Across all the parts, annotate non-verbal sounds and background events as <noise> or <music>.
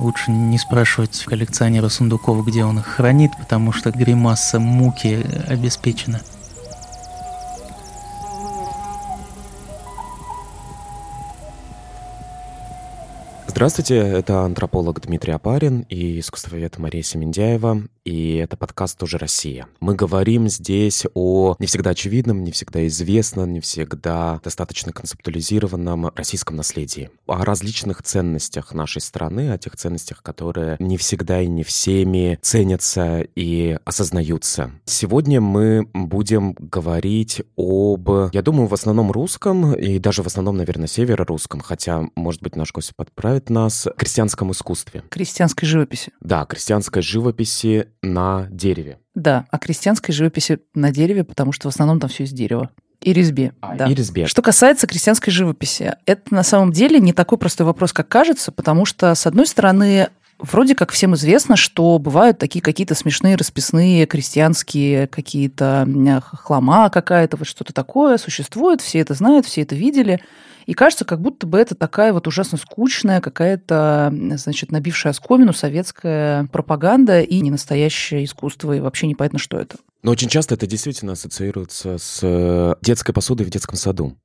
Лучше не спрашивать коллекционера сундуков, где он их хранит, потому что гримаса муки обеспечена. Здравствуйте, это антрополог Дмитрий Апарин и искусствовед Мария Семендяева, и это подкаст «Тоже Россия». Мы говорим здесь о не всегда очевидном, не всегда известном, не всегда достаточно концептуализированном российском наследии, о различных ценностях нашей страны, о тех ценностях, которые не всегда и не всеми ценятся и осознаются. Сегодня мы будем говорить об, я думаю, в основном русском и даже в основном, наверное, северо-русском, хотя, может быть, наш гость подправит, обучают нас крестьянскому искусстве. Крестьянской живописи. Да, крестьянской живописи на дереве. Да, а крестьянской живописи на дереве, потому что в основном там все из дерева. И резьбе. А, да. И резьбе. Что касается крестьянской живописи, это на самом деле не такой простой вопрос, как кажется, потому что, с одной стороны, Вроде как всем известно, что бывают такие какие-то смешные расписные крестьянские какие-то хлама какая-то, вот что-то такое существует, все это знают, все это видели. И кажется, как будто бы это такая вот ужасно скучная какая-то, значит, набившая оскомину советская пропаганда и не настоящее искусство, и вообще непонятно, что это. Но очень часто это действительно ассоциируется с э, детской посудой в детском саду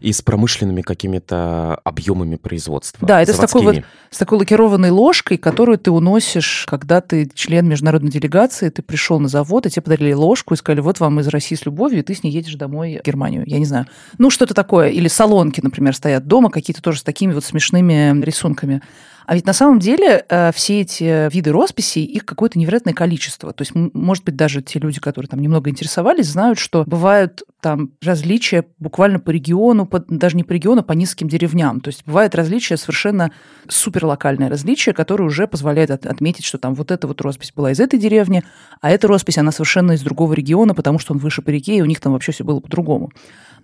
и с промышленными какими-то объемами производства. Да, это с такой, вот, с такой лакированной ложкой, которую ты уносишь, когда ты член международной делегации, ты пришел на завод, и тебе подарили ложку и сказали, вот вам из России с любовью, и ты с ней едешь домой в Германию. Я не знаю. Ну, что-то такое. Или салонки, например, стоят дома, какие-то тоже с такими вот смешными рисунками. А ведь на самом деле э, все эти виды росписей, их какое-то невероятное количество. То есть, может быть, даже те люди, которые там немного интересовались, знают, что бывают там различия буквально по региону, по, даже не по региону, а по низким деревням. То есть бывает различия совершенно суперлокальное различие, которое уже позволяет от, отметить, что там вот эта вот роспись была из этой деревни, а эта роспись, она совершенно из другого региона, потому что он выше по реке, и у них там вообще все было по-другому.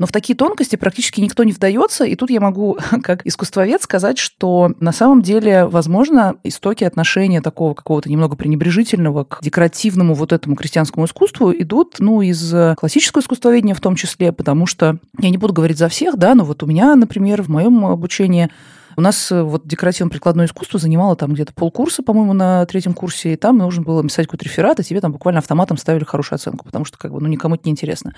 Но в такие тонкости практически никто не вдается, и тут я могу, <laughs> как искусствовед, сказать, что на самом деле, возможно, истоки отношения такого какого-то немного пренебрежительного к декоративному вот этому крестьянскому искусству идут, ну, из классического искусствоведения в том числе, потому что, я не буду говорить за всех, да, но вот у меня, например, в моем обучении у нас э, вот декоративно-прикладное искусство занимало там где-то полкурса, по-моему, на третьем курсе, и там нужно было писать какой-то реферат, и тебе там буквально автоматом ставили хорошую оценку, потому что как бы, ну, никому это не интересно.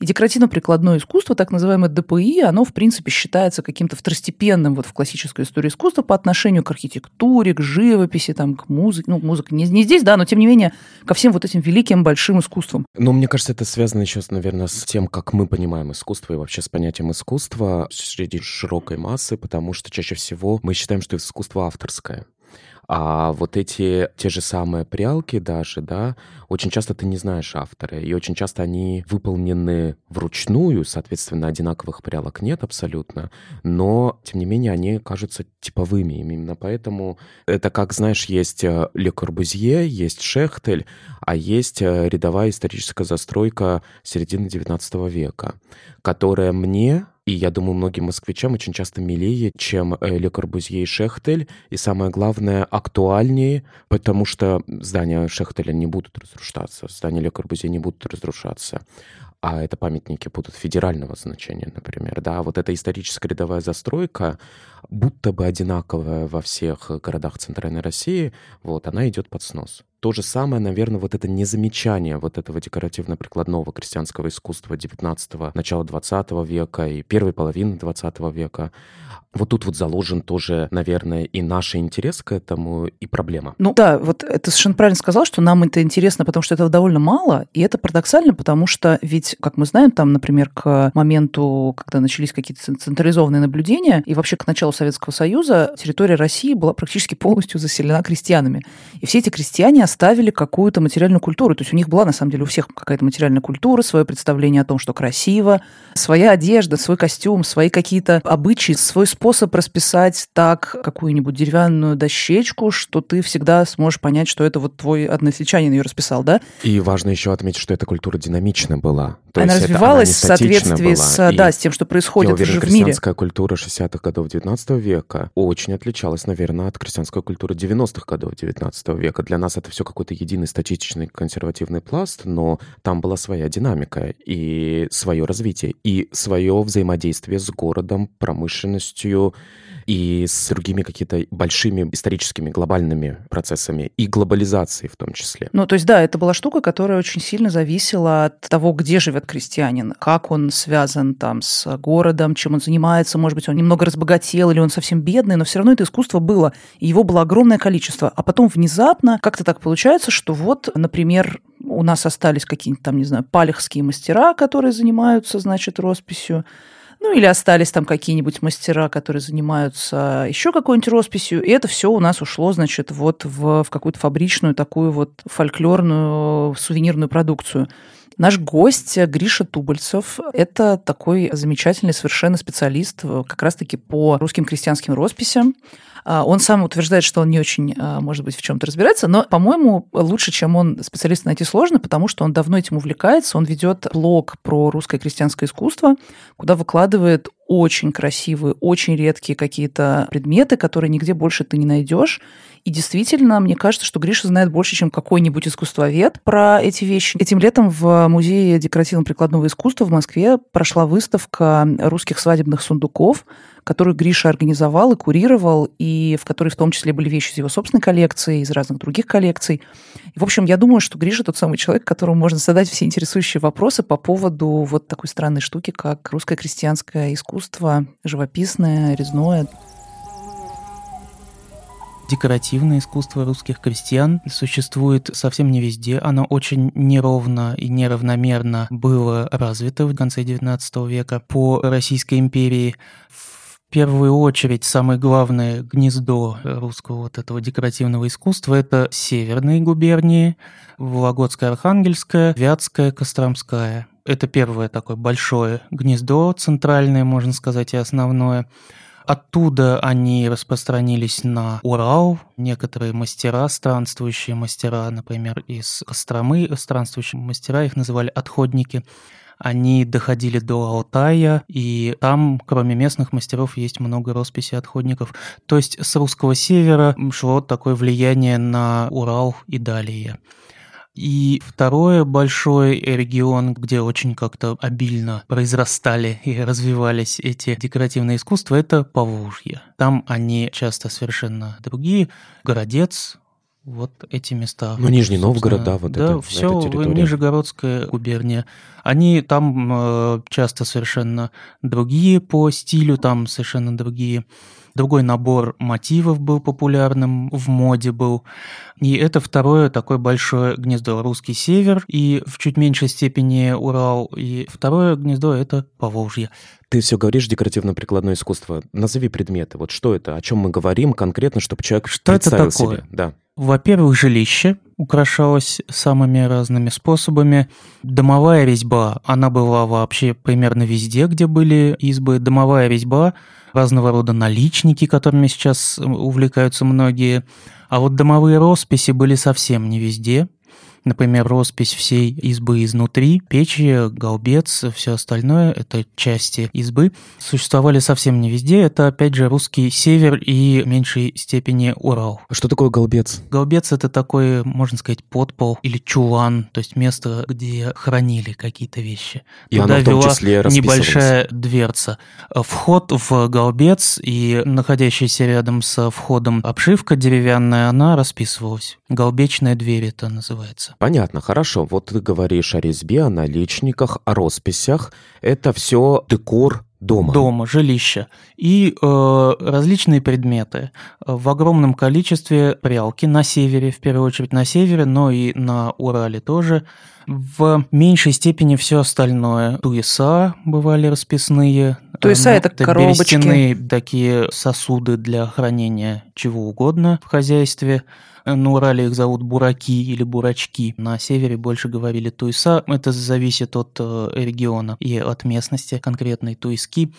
И декоративно-прикладное искусство, так называемое ДПИ, оно, в принципе, считается каким-то второстепенным вот в классической истории искусства по отношению к архитектуре, к живописи, там, к музыке. Ну, музыка не, не здесь, да, но, тем не менее, ко всем вот этим великим большим искусствам. Ну, мне кажется, это связано еще, наверное, с тем, как мы понимаем искусство и вообще с понятием искусства среди широкой массы, потому что чаще всего мы считаем, что искусство авторское. А вот эти те же самые прялки даже, да, очень часто ты не знаешь автора, и очень часто они выполнены вручную, соответственно, одинаковых прялок нет абсолютно, но, тем не менее, они кажутся типовыми. Именно поэтому это как, знаешь, есть э, Ле Корбузье, есть Шехтель, а есть э, рядовая историческая застройка середины XIX века, которая мне и я думаю, многим москвичам очень часто милее, чем э, Ле Корбузье и Шехтель, и самое главное, актуальнее, потому что здания Шехтеля не будут разрушаться, здания Ле Корбузье не будут разрушаться а это памятники будут федерального значения, например, да, вот эта историческая рядовая застройка, будто бы одинаковая во всех городах Центральной России, вот, она идет под снос. То же самое, наверное, вот это незамечание вот этого декоративно-прикладного крестьянского искусства 19-го, начала 20 века и первой половины 20 века, вот тут вот заложен тоже, наверное, и наш интерес к этому, и проблема. Ну да, вот это совершенно правильно сказал, что нам это интересно, потому что этого довольно мало, и это парадоксально, потому что ведь, как мы знаем, там, например, к моменту, когда начались какие-то централизованные наблюдения, и вообще к началу Советского Союза, территория России была практически полностью заселена крестьянами. И все эти крестьяне оставили какую-то материальную культуру. То есть у них была, на самом деле, у всех какая-то материальная культура, свое представление о том, что красиво, своя одежда, свой костюм, свои какие-то обычаи, свой способ расписать так какую-нибудь деревянную дощечку, что ты всегда сможешь понять, что это вот твой односельчанин ее расписал, да? И важно еще отметить, что эта культура динамична была. То она развивалась это, она в соответствии была. с, да, с тем, что происходит я уверен, в мире. крестьянская культура 60-х годов 19 века очень отличалась, наверное, от крестьянской культуры 90-х годов 19 века. Для нас это все какой-то единый статичный консервативный пласт, но там была своя динамика и свое развитие, и свое взаимодействие с городом, промышленностью, и с другими какими-то большими историческими глобальными процессами и глобализацией в том числе. Ну, то есть, да, это была штука, которая очень сильно зависела от того, где живет крестьянин, как он связан там с городом, чем он занимается, может быть, он немного разбогател или он совсем бедный, но все равно это искусство было, и его было огромное количество. А потом внезапно как-то так получается, что вот, например, у нас остались какие-нибудь там, не знаю, палехские мастера, которые занимаются, значит, росписью. Ну, или остались там какие-нибудь мастера, которые занимаются еще какой-нибудь росписью. И это все у нас ушло, значит, вот в, в какую-то фабричную такую вот фольклорную сувенирную продукцию. Наш гость Гриша Тубальцев – это такой замечательный совершенно специалист как раз-таки по русским крестьянским росписям. А, он сам утверждает, что он не очень, а, может быть, в чем-то разбирается, но, по-моему, лучше, чем он специалист найти сложно, потому что он давно этим увлекается. Он ведет блог про русское крестьянское искусство, куда выкладывает очень красивые, очень редкие какие-то предметы, которые нигде больше ты не найдешь. И действительно, мне кажется, что Гриша знает больше, чем какой-нибудь искусствовед про эти вещи. Этим летом в Музее декоративно-прикладного искусства в Москве прошла выставка русских свадебных сундуков, которую Гриша организовал и курировал, и в которой в том числе были вещи из его собственной коллекции, из разных других коллекций. И, в общем, я думаю, что Гриша тот самый человек, которому можно задать все интересующие вопросы по поводу вот такой странной штуки, как русское крестьянское искусство, живописное, резное. Декоративное искусство русских крестьян существует совсем не везде. Оно очень неровно и неравномерно было развито в конце XIX века по Российской империи. В первую очередь самое главное гнездо русского вот этого декоративного искусства – это северные губернии, Вологодская, Архангельская, Вятская, Костромская. Это первое такое большое гнездо, центральное, можно сказать, и основное – Оттуда они распространились на Урал. Некоторые мастера, странствующие мастера, например, из Костромы, странствующие мастера, их называли отходники, они доходили до Алтая, и там, кроме местных мастеров, есть много росписей отходников. То есть с русского севера шло такое влияние на Урал и далее. И второе большой регион, где очень как-то обильно произрастали и развивались эти декоративные искусства, это Поволжье. Там они часто совершенно другие. Городец, вот эти места. Ну, Нижний Новгород, да, вот да, это, все Нижегородская губерния. Они там э, часто совершенно другие по стилю, там совершенно другие другой набор мотивов был популярным, в моде был. И это второе такое большое гнездо русский север, и в чуть меньшей степени Урал, и второе гнездо это Поволжье. Ты все говоришь декоративно-прикладное искусство. Назови предметы. Вот что это? О чем мы говорим конкретно, чтобы человек что представил это такое? себе? Да. Во-первых, жилище украшалось самыми разными способами. Домовая резьба, она была вообще примерно везде, где были избы. Домовая резьба разного рода наличники, которыми сейчас э, увлекаются многие. А вот домовые росписи были совсем не везде. Например, роспись всей избы изнутри, печи, голбец, все остальное – это части избы. Существовали совсем не везде. Это, опять же, русский север и в меньшей степени Урал. Что такое голбец? Голбец – это такой, можно сказать, подпол или чулан, то есть место, где хранили какие-то вещи. И Туда оно в том числе небольшая дверца. Вход в голбец и находящаяся рядом с входом обшивка деревянная, она расписывалась. Голбечная дверь это называется. Понятно, хорошо. Вот ты говоришь о резьбе, о наличниках, о росписях. Это все декор дома. Дома, жилища. И э, различные предметы. В огромном количестве прялки на севере, в первую очередь на севере, но и на Урале тоже. В меньшей степени все остальное. Туеса бывали расписные. Туеса ну, это, это коробочки. такие сосуды для хранения чего угодно в хозяйстве. На Урале их зовут бураки или бурачки. На севере больше говорили туйса. Это зависит от э, региона и от местности конкретной туйски.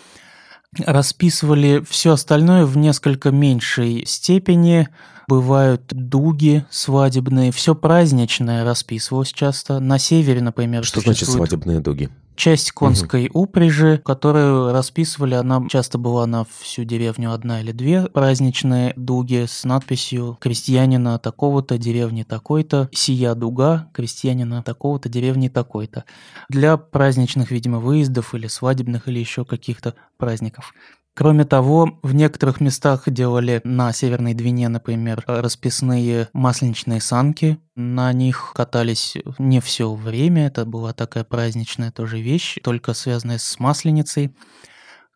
Расписывали все остальное в несколько меньшей степени. Бывают дуги свадебные, все праздничное расписывалось часто. На севере, например, Что значит свадебные дуги? Часть конской угу. упряжи, которую расписывали, она часто была на всю деревню одна или две праздничные дуги с надписью «Крестьянина такого-то, деревни такой-то, сия дуга, крестьянина такого-то, деревни такой-то». Для праздничных, видимо, выездов или свадебных, или еще каких-то праздников. Кроме того, в некоторых местах делали на Северной Двине, например, расписные масленичные санки. На них катались не все время, это была такая праздничная тоже вещь, только связанная с масленицей.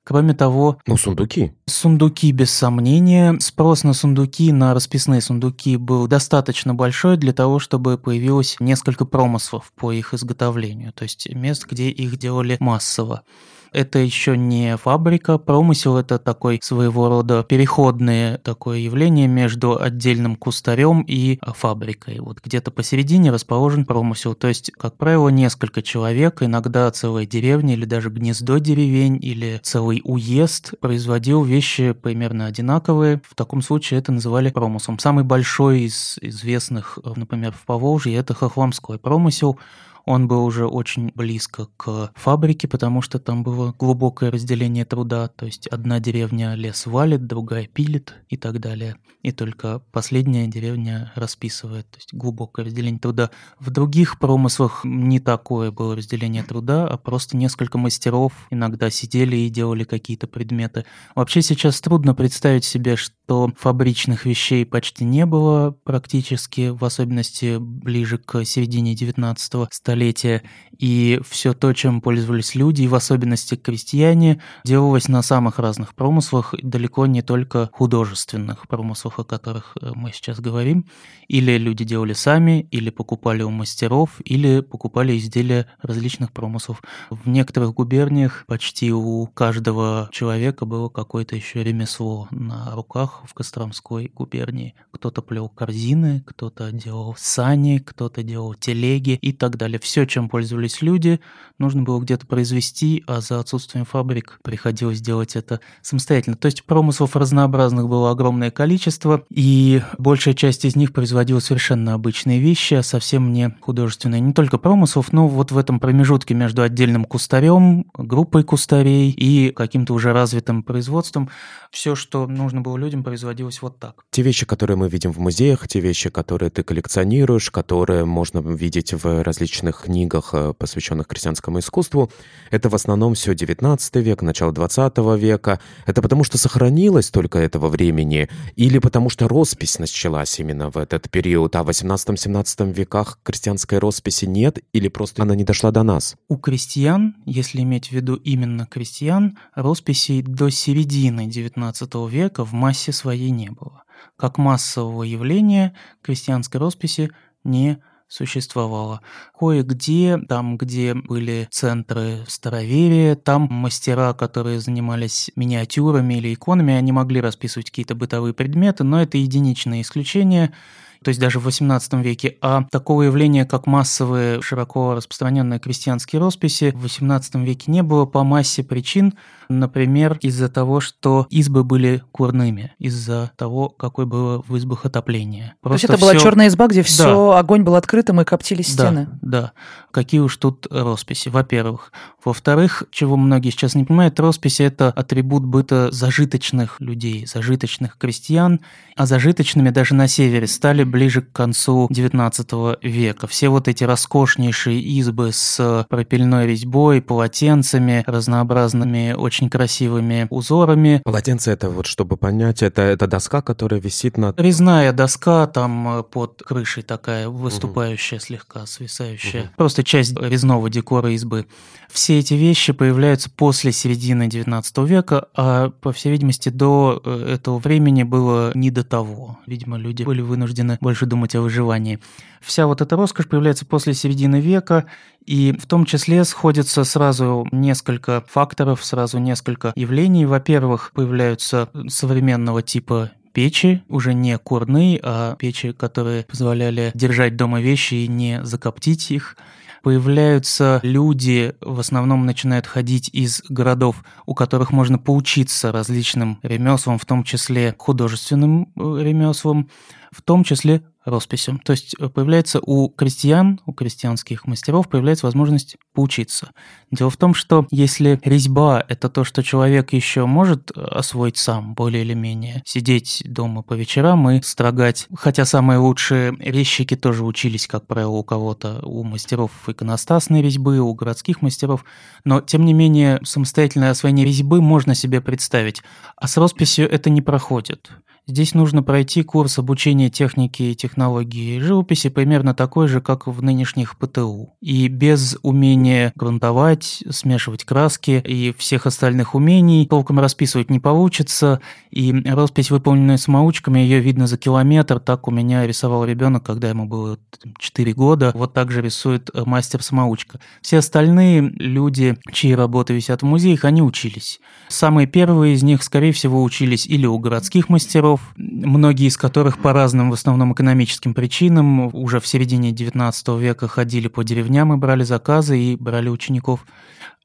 Кроме того... Ну, сундуки. Сундуки, без сомнения. Спрос на сундуки, на расписные сундуки был достаточно большой для того, чтобы появилось несколько промыслов по их изготовлению, то есть мест, где их делали массово. Это еще не фабрика, промысел это такой своего рода переходное такое явление между отдельным кустарем и фабрикой. Вот где-то посередине расположен промысел, то есть, как правило, несколько человек, иногда целая деревня или даже гнездо деревень или целый уезд производил вещи примерно одинаковые. В таком случае это называли промыслом. Самый большой из известных, например, в Поволжье, это хохламской промысел, он был уже очень близко к фабрике, потому что там было глубокое разделение труда, то есть одна деревня лес валит, другая пилит и так далее. И только последняя деревня расписывает, то есть глубокое разделение труда. В других промыслах не такое было разделение труда, а просто несколько мастеров иногда сидели и делали какие-то предметы. Вообще сейчас трудно представить себе, что фабричных вещей почти не было практически, в особенности ближе к середине 19 столетия столетия, и все то, чем пользовались люди, и в особенности крестьяне, делалось на самых разных промыслах, далеко не только художественных промыслах, о которых э, мы сейчас говорим. Или люди делали сами, или покупали у мастеров, или покупали изделия различных промыслов. В некоторых губерниях почти у каждого человека было какое-то еще ремесло на руках в Костромской губернии. Кто-то плел корзины, кто-то делал сани, кто-то делал телеги и так далее все, чем пользовались люди, нужно было где-то произвести, а за отсутствием фабрик приходилось делать это самостоятельно. То есть промыслов разнообразных было огромное количество, и большая часть из них производила совершенно обычные вещи, а совсем не художественные. Не только промыслов, но вот в этом промежутке между отдельным кустарем, группой кустарей и каким-то уже развитым производством, все, что нужно было людям, производилось вот так. Те вещи, которые мы видим в музеях, те вещи, которые ты коллекционируешь, которые можно видеть в различных книгах, э, посвященных крестьянскому искусству, это в основном все 19 век, начало 20 века. Это потому, что сохранилось только этого времени, или потому что роспись началась именно в этот период, а в 18-17 веках крестьянской росписи нет, или просто она не дошла до нас? У крестьян, если иметь в виду именно крестьян, росписей до середины 19 века в массе своей не было. Как массового явления крестьянской росписи не существовало. Кое-где, там, где были центры староверия, там мастера, которые занимались миниатюрами или иконами, они могли расписывать какие-то бытовые предметы, но это единичные исключения то есть даже в XVIII веке, а такого явления, как массовые, широко распространенные крестьянские росписи в XVIII веке не было по массе причин, например, из-за того, что избы были курными, из-за того, какое было в избах отопление. Просто То есть это была черная изба, где все да. огонь был открытым и коптили стены. Да, да. Какие уж тут росписи, во-первых. Во-вторых, чего многие сейчас не понимают, росписи – это атрибут быта зажиточных людей, зажиточных крестьян, а зажиточными даже на севере стали ближе к концу XIX века. Все вот эти роскошнейшие избы с пропильной резьбой, полотенцами, разнообразными, очень красивыми узорами. Полотенце это вот, чтобы понять, это, это доска, которая висит на... Резная доска там под крышей такая, выступающая угу. слегка, свисающая. Угу. Просто часть резного декора избы. Все эти вещи появляются после середины XIX века, а, по всей видимости, до э, этого времени было не до того. Видимо, люди были вынуждены больше думать о выживании. Вся вот эта роскошь появляется после середины века, и в том числе сходятся сразу несколько факторов, сразу несколько явлений. Во-первых, появляются современного типа печи, уже не курные, а печи, которые позволяли держать дома вещи и не закоптить их появляются люди, в основном начинают ходить из городов, у которых можно поучиться различным ремеслам, в том числе художественным э, ремеслам. В том числе росписям. То есть э, появляется у крестьян, у крестьянских мастеров появляется возможность поучиться. Дело в том, что если резьба – это то, что человек еще может э, освоить сам, более или менее, сидеть дома по вечерам и строгать, хотя самые лучшие резчики тоже учились, как правило, у кого-то, у мастеров иконостасной резьбы, у городских мастеров, но, тем не менее, самостоятельное освоение резьбы можно себе представить, а с росписью это не проходит. Здесь нужно пройти курс обучения техники и технологии живописи примерно такой же, как в нынешних ПТУ. И без умения грунтовать, смешивать краски и всех остальных умений толком расписывать не получится. И роспись, выполненная самоучками, ее видно за километр. Так у меня рисовал ребенок, когда ему было 4 года. Вот так же рисует мастер-самоучка. Все остальные люди, чьи работы висят в музеях, они учились. Самые первые из них, скорее всего, учились или у городских мастеров, мастеров, многие из которых по разным, в основном экономическим причинам, уже в середине XIX века ходили по деревням и брали заказы и брали учеников.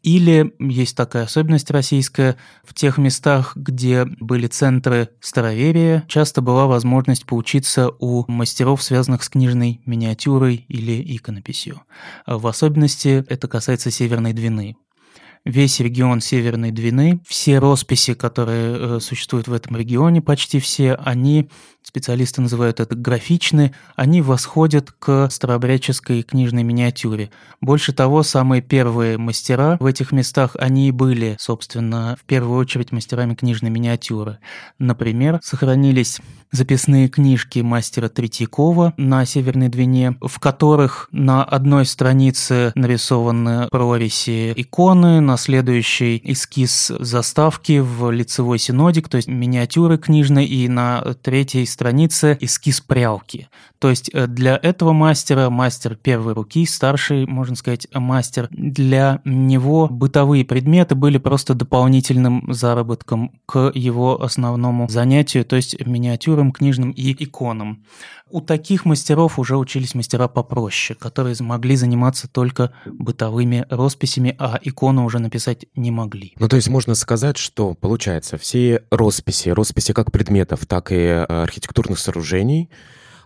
Или есть такая особенность российская, в тех местах, где были центры староверия, часто была возможность поучиться у мастеров, связанных с книжной миниатюрой или иконописью. В особенности это касается Северной Двины весь регион Северной Двины. Все росписи, которые э, существуют в этом регионе, почти все, они, специалисты называют это графичны, они восходят к старообрядческой книжной миниатюре. Больше того, самые первые мастера в этих местах, они и были, собственно, в первую очередь мастерами книжной миниатюры. Например, сохранились записные книжки мастера Третьякова на Северной Двине, в которых на одной странице нарисованы прорези иконы, на следующей эскиз заставки в лицевой синодик, то есть миниатюры книжной, и на третьей странице эскиз прялки. То есть э, для этого мастера, мастер первой руки, старший, можно сказать, мастер, для него бытовые предметы были просто дополнительным заработком к его основному занятию, то есть миниатюры культурам, книжным и иконам. У таких мастеров уже учились мастера попроще, которые могли заниматься только бытовыми росписями, а икону уже написать не могли. Ну, то есть можно сказать, что, получается, все росписи, росписи как предметов, так и э, архитектурных сооружений,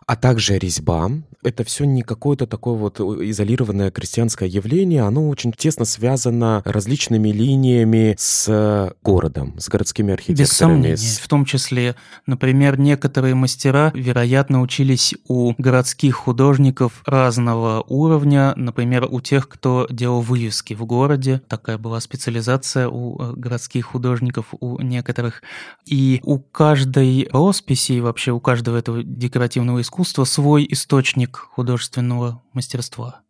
а также резьба, это все не какое-то такое вот изолированное крестьянское явление, оно очень тесно связано различными линиями с городом, с городскими архитекторами. Без сомнения. В том числе, например, некоторые мастера, вероятно, учились у городских художников разного уровня, например, у тех, кто делал вывески в городе. Такая была специализация у э, городских художников, у некоторых. И у каждой росписи, и вообще у каждого этого декоративного искусства свой источник художественного мастерства.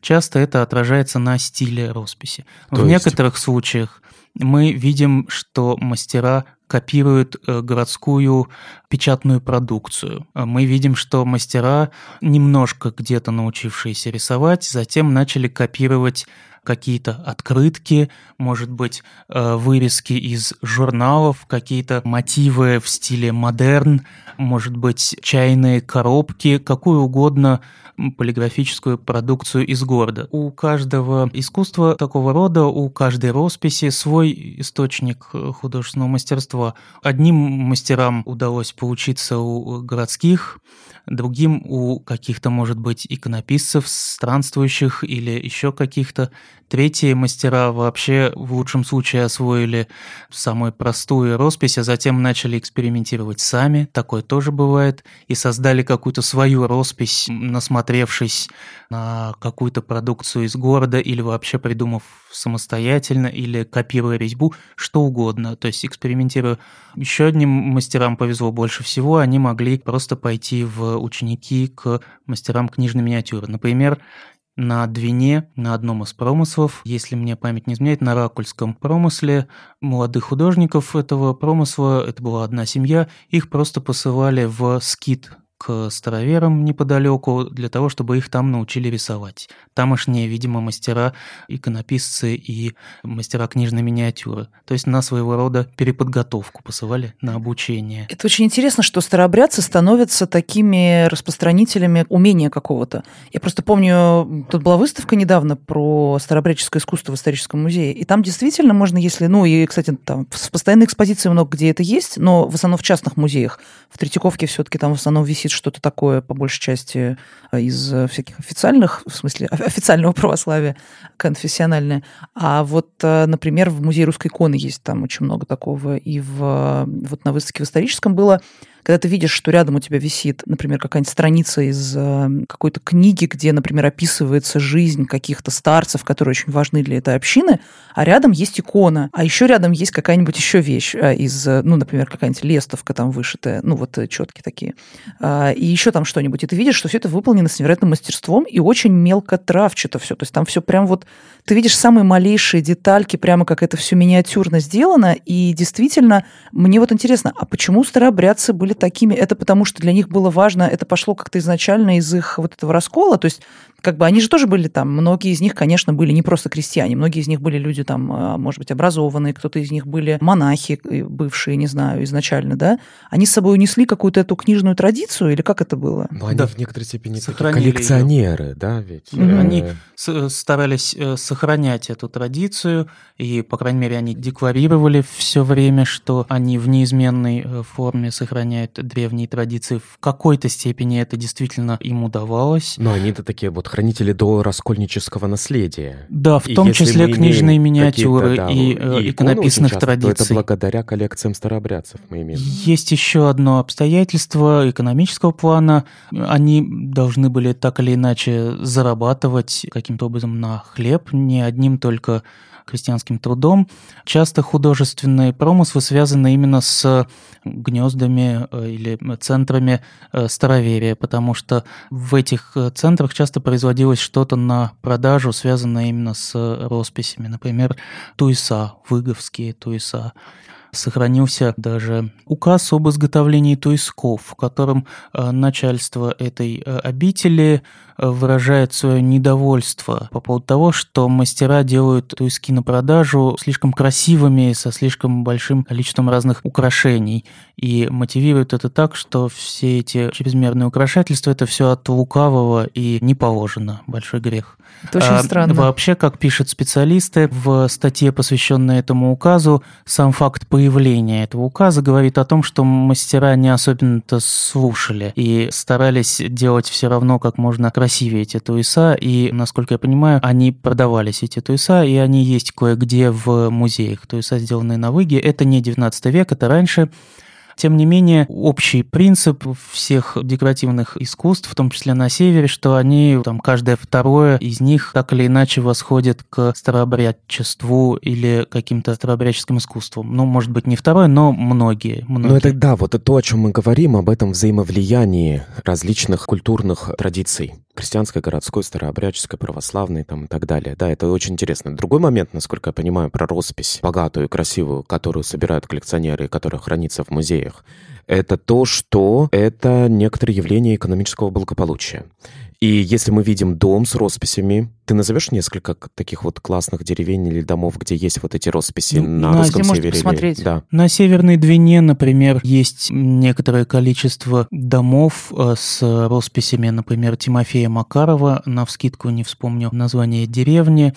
Часто это отражается на стиле росписи. То в есть... некоторых случаях мы видим, что мастера копируют э, городскую печатную продукцию. Мы видим, что мастера, немножко где-то научившиеся рисовать, затем начали копировать какие-то открытки, может быть, э, вырезки из журналов, какие-то мотивы в стиле модерн, может быть, чайные коробки, какую угодно полиграфическую продукцию из города. У каждого искусства такого рода, у каждой росписи свой источник э, художественного мастерства. Одним мастерам удалось поучиться у городских, другим у каких-то, может быть, иконописцев, странствующих или еще каких-то. Третьи мастера вообще в лучшем случае освоили самую простую роспись, а затем начали экспериментировать сами, такое тоже бывает, и создали какую-то свою роспись, насмотревшись на какую-то продукцию из города или вообще придумав самостоятельно или копируя резьбу, что угодно, то есть экспериментируя. Еще одним мастерам повезло больше всего, они могли просто пойти в ученики к мастерам книжной миниатюры. Например, на Двине, на одном из промыслов, если мне память не изменяет, на Ракульском промысле. Молодых художников этого промысла, это была одна семья, их просто посылали в скит к староверам неподалеку для того, чтобы их там научили рисовать. Тамошние, видимо, мастера, иконописцы и мастера книжной миниатюры. То есть на своего рода переподготовку посылали на обучение. Это очень интересно, что старообрядцы становятся такими распространителями умения какого-то. Я просто помню, тут была выставка недавно про старообрядческое искусство в историческом музее, и там действительно можно, если, ну и, кстати, там в постоянной экспозиции много где это есть, но в основном в частных музеях. В Третьяковке все таки там в основном висит висит что-то такое, по большей части, из всяких официальных, в смысле, официального православия, конфессиональное. А вот, например, в Музее русской иконы есть там очень много такого. И в, вот на выставке в историческом было когда ты видишь, что рядом у тебя висит, например, какая-нибудь страница из э, какой-то книги, где, например, описывается жизнь каких-то старцев, которые очень важны для этой общины, а рядом есть икона, а еще рядом есть какая-нибудь еще вещь э, из, э, ну, например, какая-нибудь лестовка там вышитая, ну, вот четкие такие, а, и еще там что-нибудь, и ты видишь, что все это выполнено с невероятным мастерством и очень мелко травчато все, то есть там все прям вот, ты видишь самые малейшие детальки, прямо как это все миниатюрно сделано, и действительно, мне вот интересно, а почему старообрядцы были такими, это потому что для них было важно, это пошло как-то изначально из их вот этого раскола, то есть как бы они же тоже были там, многие из них, конечно, были не просто крестьяне, многие из них были люди там, а, может быть, образованные, кто-то из них были монахи э, бывшие, не знаю, изначально, да? Они с собой унесли какую-то эту книжную традицию или как это было? Ну, они да. в некоторой степени коллекционеры, ее. да, ведь? Mm-hmm. Они старались э, сохранять эту традицию, и, по крайней мере, они декларировали все время, что они в неизменной форме сохраняют древние традиции. В какой-то степени это действительно им удавалось. Но они-то такие вот хранители до раскольнического наследия. Да, в том числе книжные миниатюры да, и, э, и иконописных часто, традиций. То это благодаря коллекциям старообрядцев мы имеем. Есть еще одно обстоятельство экономического плана. Они должны были так или иначе зарабатывать каким-то образом на хлеб, не одним только крестьянским трудом. Часто художественные промыслы связаны именно с гнездами э, или центрами э, староверия, потому что в этих э, центрах часто производилось что-то на продажу, связанное именно с росписями. Например, туиса, выговские туиса сохранился даже указ об изготовлении туисков, в котором начальство этой обители выражает свое недовольство по поводу того, что мастера делают туиски на продажу слишком красивыми, со слишком большим количеством разных украшений. И мотивируют это так, что все эти чрезмерные украшательства – это все от лукавого и не положено. Большой грех. Это очень а, странно. Вообще, как пишут специалисты, в статье, посвященной этому указу, сам факт появления этого указа говорит о том, что мастера не особенно-то слушали и старались делать все равно как можно красивее эти туиса, и, насколько я понимаю, они продавались, эти туиса, и они есть кое-где в музеях. Туиса, сделанные на выге, это не 19 век, это раньше. Тем не менее, общий принцип всех декоративных искусств, в том числе на севере, что они, там, каждое второе из них так или иначе восходит к старообрядчеству или каким-то старообрядческим искусствам. Ну, может быть, не второе, но многие. многие. Ну, это да, вот это то, о чем мы говорим, об этом взаимовлиянии различных культурных традиций крестьянской, городской, старообрядческой, православной там, и так далее. Да, это очень интересно. Другой момент, насколько я понимаю, про роспись богатую, красивую, которую собирают коллекционеры и которая хранится в музеях, это то, что это некоторое явление экономического благополучия. И если мы видим дом с росписями, ты назовешь несколько таких вот классных деревень или домов, где есть вот эти росписи ну, на, на русском севере? Посмотреть. Или... Да. На Северной Двине, например, есть некоторое количество домов э, с росписями, например, Тимофея Макарова, на вскидку не вспомню название деревни,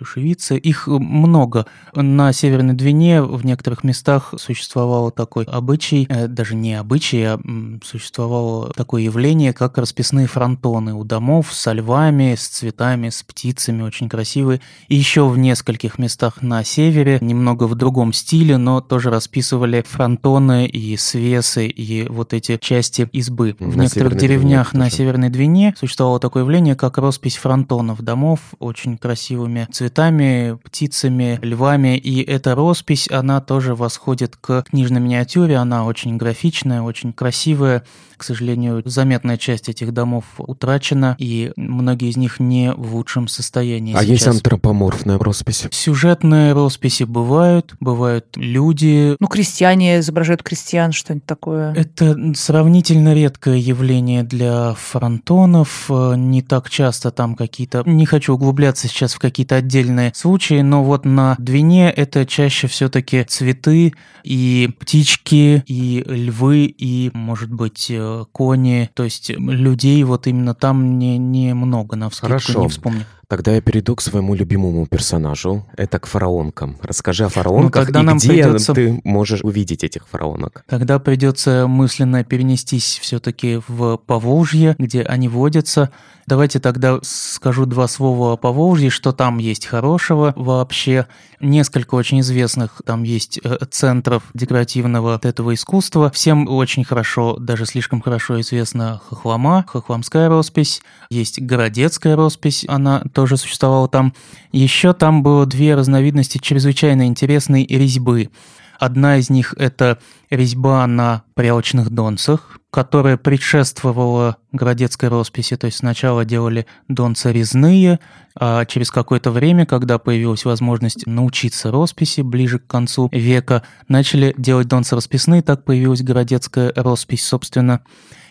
чушевицы. Их много. На Северной Двине в некоторых местах существовал такой обычай, э, даже не обычай, а существовало такое явление, как расписные фронтоны у домов с львами, с цветами, с птицами, очень красивые. И еще в нескольких местах на севере, немного в другом стиле, но тоже расписывали фронтоны и свесы, и вот эти части избы. На в некоторых деревнях Двине, на Северной Двине существовало такое явление, как роспись фронтонов домов, очень красивыми цветами цветами, птицами, львами. И эта роспись, она тоже восходит к книжной миниатюре. Она очень графичная, очень красивая. К сожалению, заметная часть этих домов утрачена, и многие из них не в лучшем состоянии. А сейчас. есть антропоморфная роспись? Сюжетные росписи бывают, бывают люди. Ну, крестьяне изображают крестьян, что-нибудь такое. Это сравнительно редкое явление для фронтонов. Не так часто там какие-то... Не хочу углубляться сейчас в какие-то отдельные случаи, но вот на Двине это чаще все-таки цветы и птички, и львы, и, может быть, э, кони, то есть людей вот именно там не, не много, на вскидку Хорошо. не вспомню. Тогда я перейду к своему любимому персонажу. Это к фараонкам. Расскажи о фараонках тогда и нам где придется- ты можешь увидеть этих фараонок. Тогда придется мысленно перенестись все-таки в Поволжье, где они водятся. Давайте тогда скажу два слова о Поволжье, что там есть хорошего вообще. Несколько очень известных там есть э, центров декоративного этого искусства. Всем очень хорошо, даже слишком хорошо известна Хохлома, Хохломская роспись. Есть Городецкая роспись, она тоже существовала там. Еще там было две разновидности чрезвычайно интересной резьбы. Одна из них – это резьба на прялочных донцах, которая предшествовала городецкой росписи. То есть сначала делали донцы резные, а через какое-то время, когда появилась возможность научиться росписи ближе к концу века, начали делать донцы расписные, так появилась городецкая роспись, собственно.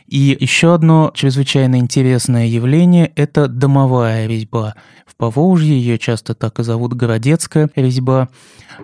И еще одно чрезвычайно интересное явление – это домовая резьба. В Поволжье ее часто так и зовут городецкая резьба.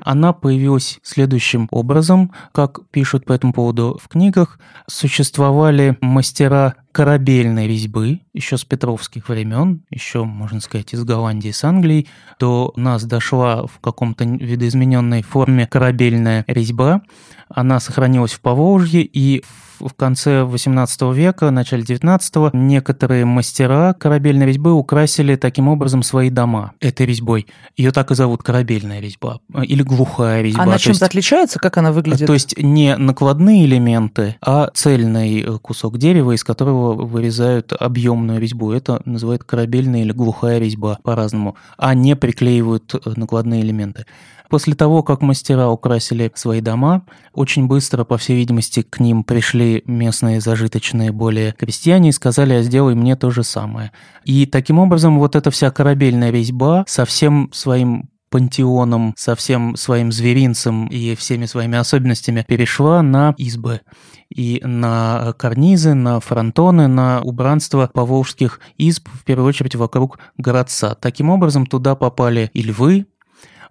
Она появилась следующим образом, как пишут по этому поводу в книгах. Существовали мастера корабельной резьбы еще с петровских времен, еще, можно сказать, из Голландии, с Англией. До нас дошла в каком-то видоизмененной форме корабельная резьба. Она сохранилась в Поволжье, и в конце XVIII века, начале XIX некоторые мастера корабельной резьбы украсили таким образом свои дома этой резьбой. Ее так и зовут корабельная резьба или глухая резьба. Она То чем-то есть- отличается, как она выглядит? то есть не накладные элементы, а цельный э, кусок дерева, из которого вырезают объемную резьбу. Это называют корабельная или глухая резьба по-разному, а не приклеивают э, накладные элементы. После того, как мастера украсили свои дома, очень быстро, по всей видимости, к ним пришли местные зажиточные более крестьяне и сказали, а сделай мне то же самое. И таким образом вот эта вся корабельная резьба со всем своим пантеоном, со всем своим зверинцем и всеми своими особенностями перешла на избы и на карнизы, на фронтоны, на убранство поволжских изб, в первую очередь вокруг городца. Таким образом, туда попали и львы,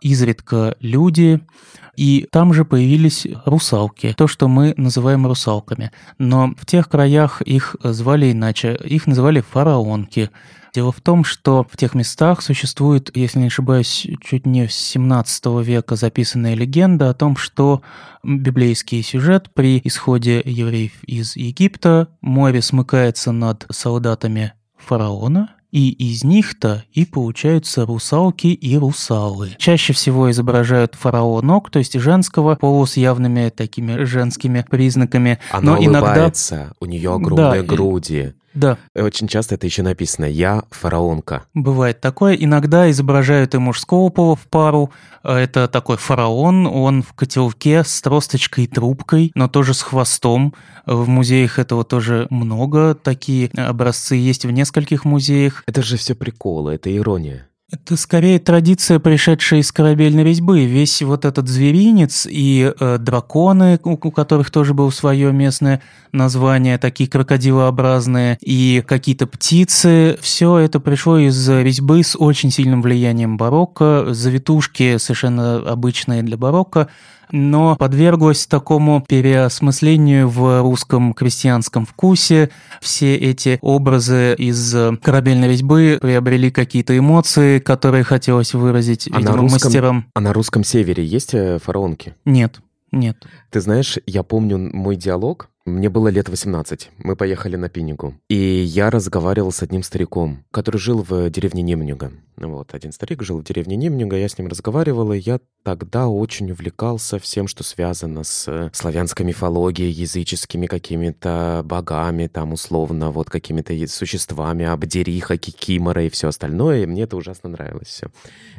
изредка люди, и там же появились русалки, то, что мы называем русалками. Но в тех краях их звали иначе, их называли фараонки. Дело в том, что в тех местах существует, если не ошибаюсь, чуть не с 17 века записанная легенда о том, что библейский сюжет при исходе евреев из Египта море смыкается над солдатами фараона, и из них-то и получаются русалки и русалы. Чаще всего изображают фараонок, то есть женского пола с явными такими женскими признаками. Она Но иногда... у нее огромные Да, груди. Да, И Очень часто это еще написано «Я фараонка». Бывает такое. Иногда изображают и мужского пола в пару. А Это такой фараон, он в котелке с тросточкой и трубкой, но тоже с хвостом. В музеях этого тоже много. Такие образцы есть в нескольких музеях. Это же все приколы, это ирония. Это скорее традиция, пришедшая из корабельной резьбы. Весь вот этот зверинец и э, драконы, у, у которых тоже было свое местное название, такие крокодилообразные, и какие-то птицы, все это пришло из резьбы с очень сильным влиянием барокко, завитушки совершенно обычные для барокко, но подверглась такому переосмыслению в русском крестьянском вкусе. Все эти образы из э, корабельной резьбы приобрели какие-то эмоции, которые хотелось выразить, А на видимо, русском- мастерам. А на русском севере есть э, фараонки? Нет, нет. Ты знаешь, я помню мой диалог. Мне было лет 18. Мы поехали на Пинигу. И я разговаривал с одним стариком, который жил в деревне Немнюга. Вот, один старик жил в деревне Немнюга, я с ним разговаривал, и я тогда очень увлекался всем, что связано с э, славянской мифологией, языческими какими-то богами, там, условно, вот какими-то существами, Абдериха, Кикимора и все остальное, и мне это ужасно нравилось все.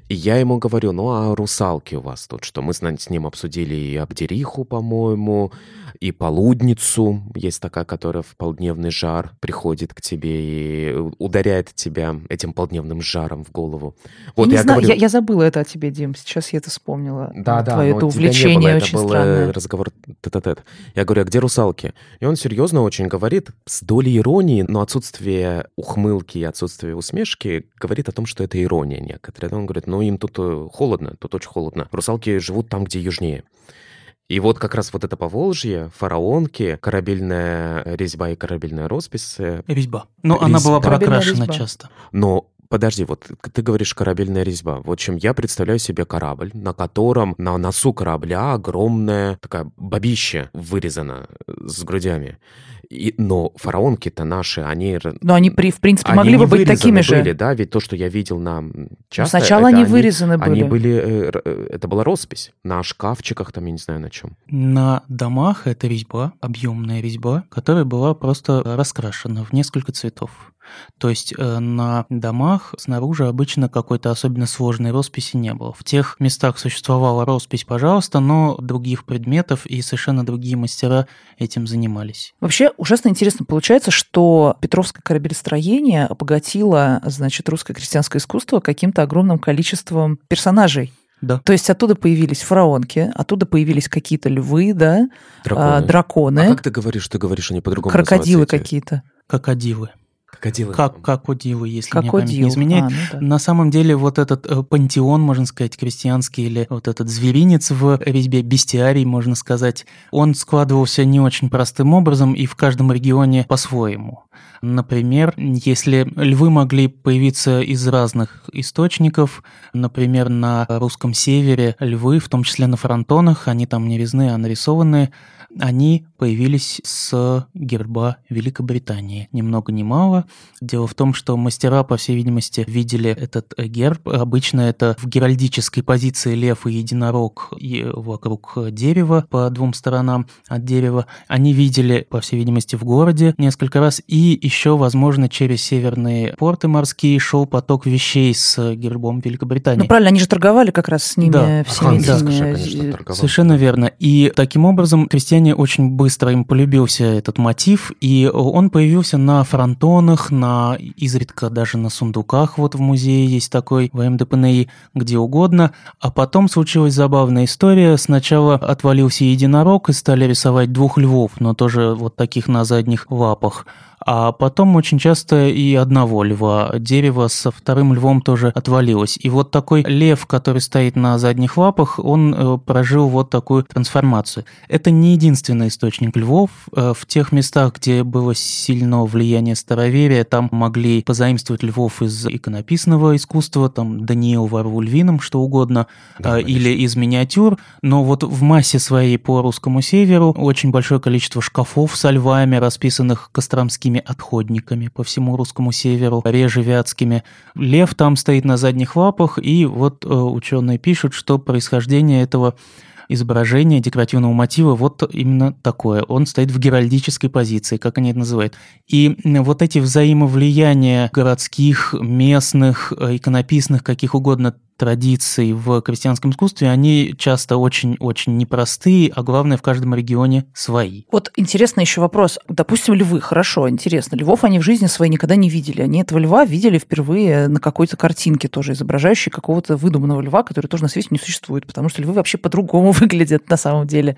И я ему говорю, ну а русалки у вас тут что? Мы с ним обсудили и Абдериху, по-моему, и полудницу. Есть такая, которая в полдневный жар приходит к тебе и ударяет тебя этим полдневным жаром в голову. Вот я, я знаю, говорю... я, я забыла это о тебе, Дим. Сейчас я это вспомнила. Да, да, Твое это увлечение было, очень это был э, странное. разговор тет-а-тет. Я говорю, а где русалки? И он серьезно очень говорит, с долей иронии, но отсутствие ухмылки и отсутствие усмешки говорит о том, что это ирония некоторая. Он говорит, ну им тут э, холодно, тут очень холодно. Русалки живут там, где южнее. И вот как раз вот это Поволжье, фараонки, корабельная резьба и корабельная роспись. э, Резьба. Но она Резьба. была прокрашена резьба. часто. Но Подожди, вот ты говоришь корабельная резьба. В общем, я представляю себе корабль, на котором на носу корабля огромная такая бабища вырезана э, с грудями. И, но фараонки-то наши, они... Но они, при, в принципе, они могли бы быть такими же. были, да, ведь то, что я видел на часто... сначала они вырезаны Они были. были... э, э, Это была роспись на шкафчиках, там, я не знаю, на чем. На домах это резьба, объемная резьба, которая была просто раскрашена в несколько цветов. То есть э, на домах снаружи обычно какой-то особенно сложной росписи не было. В тех местах существовала роспись, пожалуйста, но других предметов и совершенно другие мастера этим занимались. Вообще ужасно интересно получается, что Петровское корабелестроение обогатило, значит, русское крестьянское искусство каким-то огромным количеством персонажей. Да. То есть оттуда появились фараонки, оттуда появились какие-то львы, да, Драконы. а, драконы, А как ты говоришь? Ты говоришь, они по-другому крокодилы какие-то. Крокодилы. Крокодилы. Как крокодилы, если мне память не Крокодил. изменяет. А, ну да. На самом деле вот этот э, пантеон, можно сказать, крестьянский, или вот этот зверинец в резьбе, бестиарий, можно сказать, он складывался не очень простым образом и в каждом регионе по-своему. Например, если львы могли появиться из разных источников, например, на русском севере львы, в том числе на фронтонах, они там не резные, а нарисованные, они появились с герба Великобритании. Ни много ни мало. Дело в том, что мастера, по всей видимости, видели этот э, герб. Обычно это в геральдической позиции лев и единорог и вокруг дерева по двум сторонам от дерева. Они видели, по всей видимости, в городе несколько раз. И еще, возможно, через северные порты морские шел поток вещей с гербом Великобритании. Ну правильно, они же торговали как раз с ними Да. всеми да, конечно, э, торговал. Совершенно верно. И таким образом крестьяне очень быстро им полюбился этот мотив, и он появился на фронтонах, на изредка даже на сундуках, вот в музее есть такой, в МДПНИ, где угодно. А потом случилась забавная история. Сначала отвалился единорог и стали рисовать двух львов, но тоже вот таких на задних лапах. А потом очень часто и одного льва. Дерево со вторым львом тоже отвалилось. И вот такой лев, который стоит на задних лапах, он э, прожил вот такую трансформацию. Это не единственный источник львов. Э, В тех местах, где было сильно влияние староверия, там могли позаимствовать львов из иконописного искусства, там Даниил во рву львином, что угодно, Да, э, или из миниатюр. Но вот в массе своей по русскому северу очень большое количество шкафов со львами, расписанных костромскими отходниками по всему русскому северу, реже вятскими. Лев там стоит на задних лапах, и вот э, ученые пишут, что происхождение этого изображения декоративного мотива вот именно такое. Он стоит в геральдической позиции, как они это называют. И вот эти взаимовлияния городских, местных, э, иконописных, каких угодно традиций в крестьянском искусстве, они часто очень-очень непростые, а главное, в каждом регионе свои. Вот интересно еще вопрос. Допустим, львы, хорошо, интересно. Львов они в жизни своей никогда не видели. Они этого льва видели впервые на какой-то картинке тоже, изображающей какого-то выдуманного льва, который тоже на свете не существует, потому что львы вообще по-другому <laughs> выглядят на самом деле.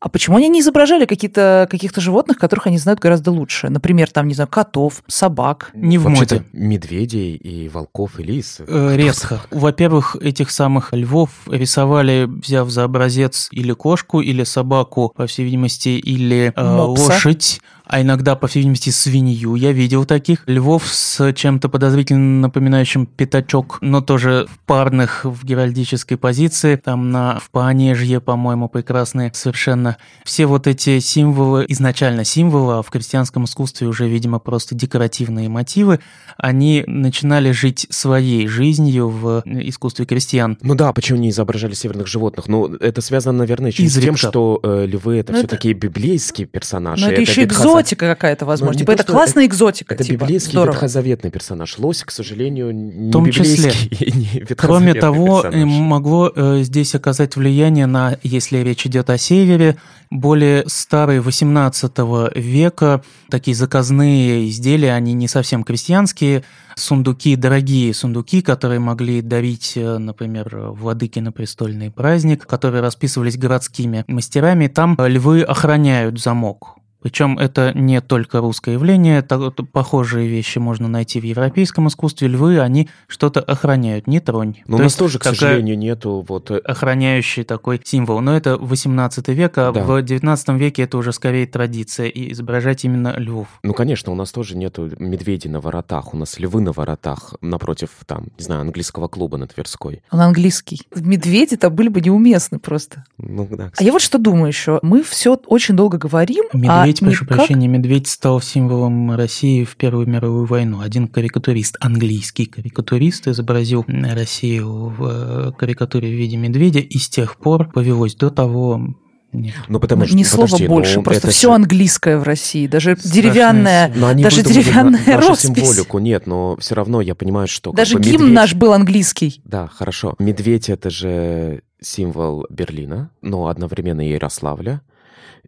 А почему они не изображали какие-то, каких-то животных, которых они знают гораздо лучше? Например, там, не знаю, котов, собак. Не в Вообще-то моде. медведей и волков и лис. Э, Редко. Во-первых, этих самых львов рисовали, взяв за образец или кошку, или собаку, по всей видимости, или э, Мопса. лошадь, а иногда, по всей видимости, свинью. Я видел таких львов с чем-то подозрительно напоминающим пятачок, но тоже в парных, в геральдической позиции. Там на в Понежье, по-моему, прекрасные совершенно. Все вот эти символы, изначально символы, а в крестьянском искусстве уже, видимо, просто декоративные мотивы, они начинали жить своей жизнью в искусстве крестьян. Ну да, почему не изображали северных животных? Ну, это связано, наверное, еще с тем, что э, львы это Ну, все это- такие библейские персонажи. Но это, еще ветхоза- экзотика какая-то, возможно. типа, то, это классная экзотика. Это типа. библейский Здорово. ветхозаветный персонаж. Лось, к сожалению, не В том числе. библейский <laughs> и не Кроме того, э, персонаж. могло э, здесь оказать влияние на, если речь идет о севере, более старые 18 века, такие заказные изделия, они не совсем крестьянские, сундуки, дорогие сундуки, которые могли дарить, э, например, владыке на престольный праздник, которые расписывались городскими мастерами, там э, львы охраняют замок. Причем это не только русское явление, это, похожие вещи можно найти в европейском искусстве. Львы, они что-то охраняют, не тронь. Но То у нас тоже, к сожалению, нету вот... Э, охраняющий такой символ. Но это 18 век, а да. в 19 веке это уже скорее традиция и изображать именно львов. Ну, конечно, у нас тоже нету медведей на воротах, у нас львы на воротах напротив, там, не знаю, английского клуба на Тверской. Он английский. Медведи-то были бы неуместны просто. Ну, да. А я вот что думаю еще. Мы все очень долго говорим, а Медведь, прошу никак... прощения, медведь стал символом России в Первую мировую войну. Один карикатурист, английский карикатурист, изобразил Россию в э, карикатуре в виде медведя, и с тех пор повелось до того нет. Ну, потому что, Ни слова подожди, больше, ну, просто все же... английское в России, даже Страшная... деревянная, но они даже деревянная на, роспись. символику, нет, но все равно я понимаю, что... Даже как бы, гимн медведь... наш был английский. Да, хорошо. Медведь — это же символ Берлина, но одновременно и Ярославля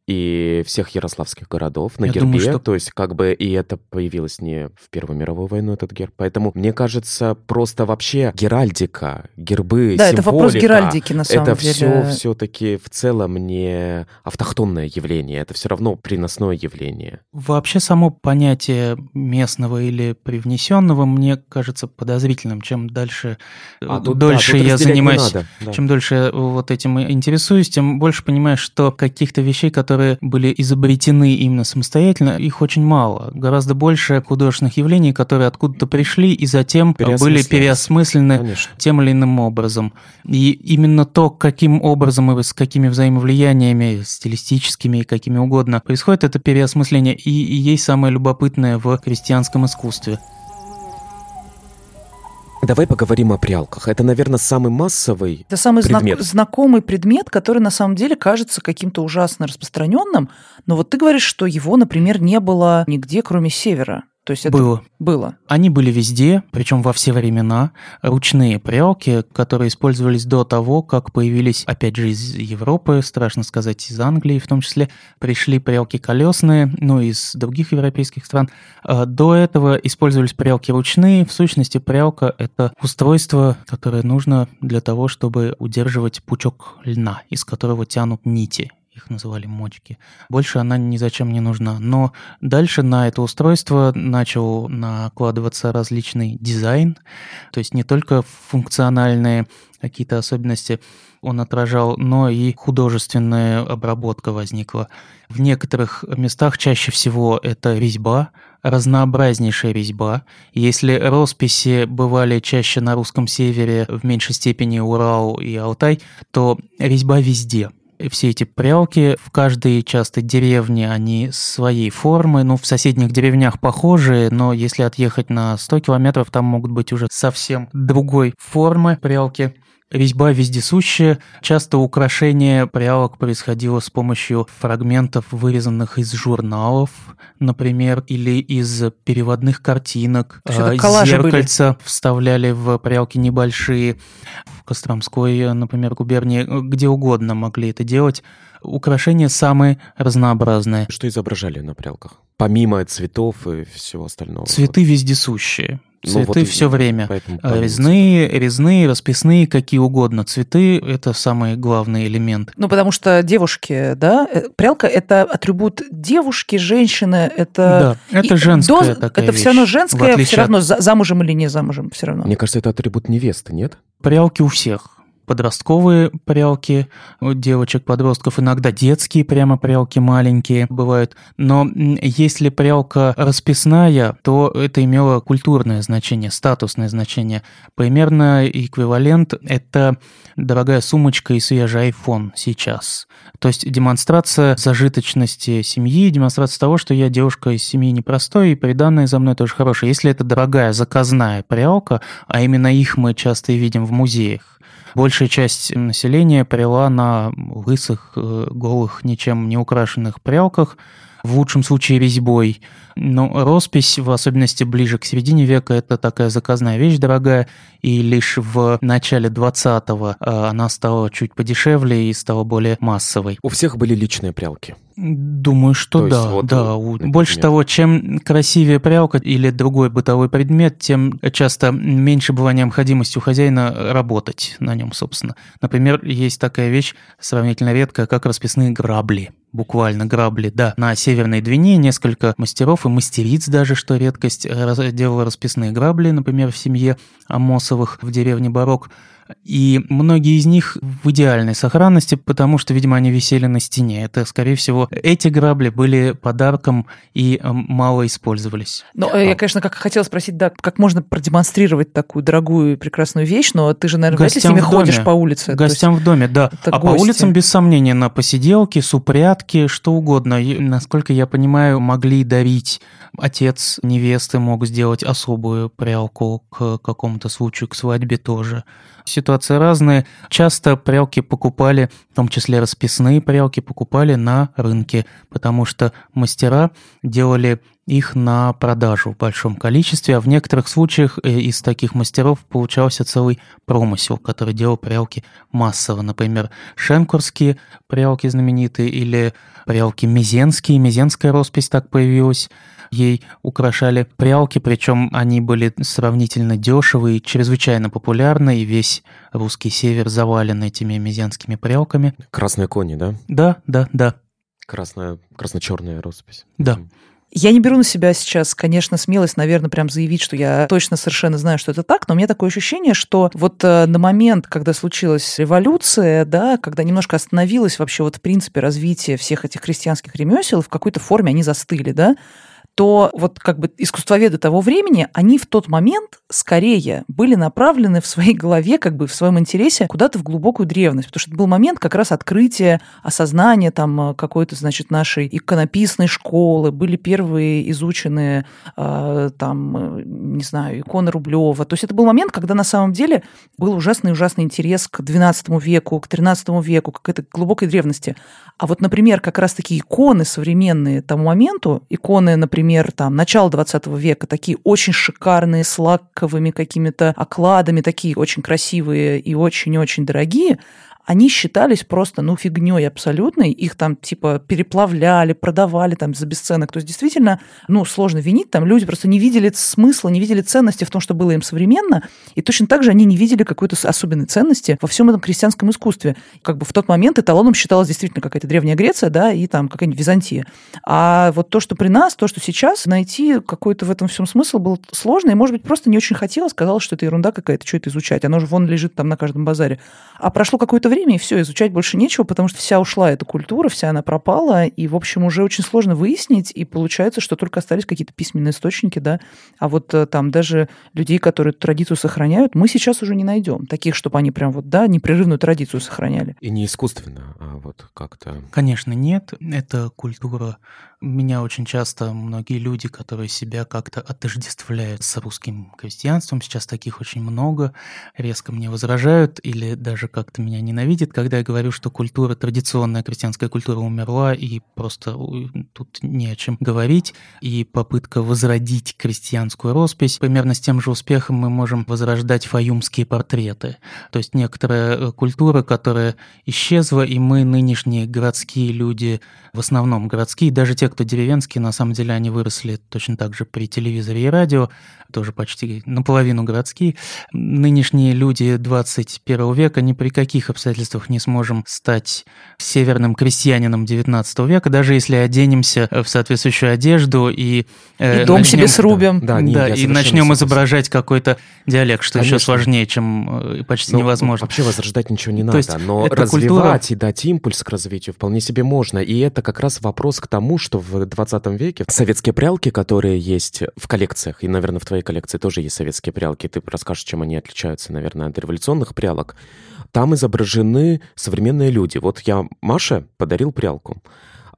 и всех ярославских городов на Я гербе. Думаю, что... То есть как бы и это появилось не в Первую мировую войну, этот герб. Поэтому, мне кажется, просто вообще геральдика, гербы, Да, это вопрос геральдики, на самом это деле. Это все все-таки в целом не автохтонное явление, это все равно приносное явление. Вообще само понятие местного или привнесенного мне кажется подозрительным. Чем дальше, а, тут, дольше да, я занимаюсь, надо, да. чем дольше вот этим интересуюсь, тем больше понимаю, что каких-то вещей, которые которые были изобретены именно самостоятельно, их очень мало. Гораздо больше художественных явлений, которые откуда-то пришли и затем были переосмыслены Конечно. тем или иным образом. И именно то, каким образом и с какими взаимовлияниями, стилистическими и какими угодно, происходит это переосмысление, и, и есть самое любопытное в крестьянском искусстве. Давай поговорим о прялках. Это, наверное, самый массовый Это самый предмет. Знак- знакомый предмет, который на самом деле кажется каким-то ужасно распространенным. Но вот ты говоришь, что его, например, не было нигде, кроме севера. То есть это было. Было. Они были везде, причем во все времена. Ручные прялки, которые использовались до того, как появились, опять же, из Европы, страшно сказать, из Англии в том числе, пришли прялки колесные, ну, из других европейских стран. А до этого использовались прялки ручные. В сущности, прялка – это устройство, которое нужно для того, чтобы удерживать пучок льна, из которого тянут нити их называли мочки. Больше она ни зачем не нужна. Но дальше на это устройство начал накладываться различный дизайн, то есть не только функциональные какие-то особенности он отражал, но и художественная обработка возникла. В некоторых местах чаще всего это резьба, разнообразнейшая резьба. Если росписи бывали чаще на русском севере, в меньшей степени Урал и Алтай, то резьба везде – все эти прялки в каждой часто деревне, они своей формы, ну, в соседних деревнях похожие, но если отъехать на 100 километров, там могут быть уже совсем другой формы прялки. Резьба вездесущая. Часто украшение прялок происходило с помощью фрагментов, вырезанных из журналов, например, или из переводных картинок. А, зеркальца были. вставляли в прялки небольшие. В Костромской, например, губернии, где угодно могли это делать. Украшения самые разнообразные. Что изображали на прялках? Помимо цветов и всего остального. Цветы вездесущие. Цветы ну, вот все время. А, резные, резные, расписные, какие угодно. Цветы – это самый главный элемент. Ну, потому что девушки, да, э, прялка – это атрибут девушки, женщины, это… Да, это женская до... такая Это вещь, все равно женское, все равно замужем или не замужем, все равно. Мне кажется, это атрибут невесты, нет? Прялки у всех подростковые прялки у девочек-подростков, иногда детские прямо прялки маленькие бывают. Но если прялка расписная, то это имело культурное значение, статусное значение. Примерно эквивалент – это дорогая сумочка и свежий iPhone сейчас. То есть демонстрация зажиточности семьи, демонстрация того, что я девушка из семьи непростой, и приданное за мной тоже хорошее. Если это дорогая заказная прялка, а именно их мы часто и видим в музеях, Большая часть населения прила на лысых, э, голых, ничем не украшенных прялках, в лучшем случае резьбой. Но роспись, в особенности ближе к середине века, это такая заказная вещь дорогая, и лишь в начале 20-го э, она стала чуть подешевле и стала более массовой. У всех были личные прялки. Думаю, что То да. Вот, да. Например. Больше того, чем красивее прялка или другой бытовой предмет, тем часто меньше была необходимости у хозяина работать на нем, собственно. Например, есть такая вещь сравнительно редкая, как расписные грабли. буквально грабли, да, на Северной Двине несколько мастеров и мастериц даже, что редкость, делала расписные грабли, например, в семье Амосовых в деревне Барок. И многие из них в идеальной сохранности, потому что, видимо, они висели на стене. Это, скорее всего, эти грабли были подарком и э, мало использовались. Ну, я, конечно, как хотела спросить, да, как можно продемонстрировать такую дорогую и прекрасную вещь, но ты же, наверное, вряд ли с ними ходишь по улице. Гостям в доме, да. А гости. по улицам, без сомнения, на посиделки, супрятки, что угодно. И, насколько я понимаю, могли дарить отец невесты мог сделать особую прялку к какому-то случаю, к свадьбе тоже ситуации разные. Часто прялки покупали, в том числе расписные прялки, покупали на рынке, потому что мастера делали их на продажу в большом количестве, а в некоторых случаях э, из таких мастеров получался целый промысел, который делал прялки массово. Например, шенкурские прялки знаменитые или прялки мизенские. Мизенская роспись так появилась ей украшали прялки, причем они были сравнительно дешевые и чрезвычайно популярны, и весь русский север завален этими мезянскими прялками. Красные кони, да? Да, да, да. Красная, красно-черная роспись. Да. Я не беру на себя сейчас, конечно, смелость, наверное, прям заявить, что я точно совершенно знаю, что это так, но у меня такое ощущение, что вот э, на момент, когда случилась революция, да, когда немножко остановилось вообще вот в принципе развитие всех этих крестьянских ремесел, в какой-то форме они застыли, да, то вот как бы искусствоведы того времени, они в тот момент скорее были направлены в своей голове, как бы в своем интересе куда-то в глубокую древность, потому что это был момент как раз открытия, осознания там какой-то, значит, нашей иконописной школы, были первые изученные э, там, не знаю, иконы Рублева. То есть это был момент, когда на самом деле был ужасный-ужасный интерес к XII веку, к XIII веку, к этой глубокой древности. А вот, например, как раз-таки иконы современные тому моменту, иконы, например, там, начала 20 века, такие очень шикарные, с лаковыми какими-то окладами, такие очень красивые и очень-очень дорогие, они считались просто, ну, фигней абсолютной. Их там, типа, переплавляли, продавали там за бесценок. То есть, действительно, ну, сложно винить. Там люди просто не видели смысла, не видели ценности в том, что было им современно. И точно так же они не видели какой-то особенной ценности во всем этом крестьянском искусстве. Как бы в тот момент эталоном считалась действительно какая-то Древняя Греция, да, и там какая-нибудь Византия. А вот то, что при нас, то, что сейчас, найти какой-то в этом всем смысл был сложно, и, может быть, просто не очень хотела, сказала, что это ерунда какая-то, что это изучать. Оно же вон лежит там на каждом базаре. А прошло какое-то время, и все, изучать больше нечего, потому что вся ушла эта культура, вся она пропала, и, в общем, уже очень сложно выяснить, и получается, что только остались какие-то письменные источники, да, а вот э, там даже людей, которые эту традицию сохраняют, мы сейчас уже не найдем, таких, чтобы они прям вот, да, непрерывную традицию сохраняли. И не искусственно, а вот как-то... Конечно, нет, это культура меня очень часто многие люди, которые себя как-то отождествляют с русским крестьянством, сейчас таких очень много, резко мне возражают или даже как-то меня ненавидят, когда я говорю, что культура, традиционная крестьянская культура умерла, и просто тут не о чем говорить, и попытка возродить крестьянскую роспись, примерно с тем же успехом мы можем возрождать фаюмские портреты. То есть некоторая э, культура, которая исчезла, и мы, нынешние городские люди, в основном городские, даже те, кто деревенские, на самом деле они выросли точно так же при телевизоре и радио, тоже почти наполовину городские. Нынешние люди 21 века ни при каких обстоятельствах не сможем стать северным крестьянином 19 века, даже если оденемся в соответствующую одежду и... Э, и дом начнем, себе срубим. Да, да, да и начнем изображать какой-то диалект, что Конечно. еще сложнее, чем э, почти ну, невозможно. Вообще возрождать ничего не надо, есть но развивать культура... и дать импульс к развитию вполне себе можно. И это как раз вопрос к тому, что в 20 веке советские прялки, которые есть в коллекциях, и, наверное, в твоей коллекции тоже есть советские прялки, ты расскажешь, чем они отличаются, наверное, от революционных прялок, там изображены современные люди. Вот я Маше подарил прялку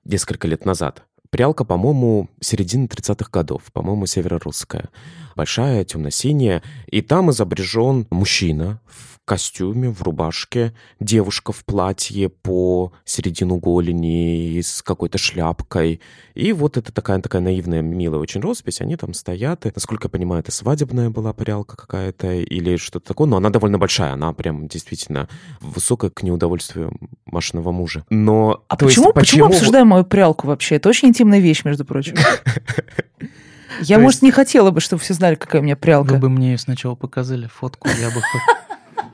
несколько лет назад. Прялка, по-моему, середины 30-х годов, по-моему, северорусская. Большая, темно-синяя. И там изображен мужчина в костюме, в рубашке, девушка в платье по середину голени с какой-то шляпкой. И вот это такая, такая наивная, милая очень роспись. Они там стоят. И, насколько я понимаю, это свадебная была парялка какая-то или что-то такое. Но она довольно большая. Она прям действительно высокая к неудовольствию Машиного мужа. Но... А почему, есть, почему, почему обсуждаем мою прялку вообще? Это очень интимная вещь, между прочим. <laughs> Я, может, не хотела бы, чтобы все знали, какая у меня прялка. Вы бы мне сначала показали фотку, я бы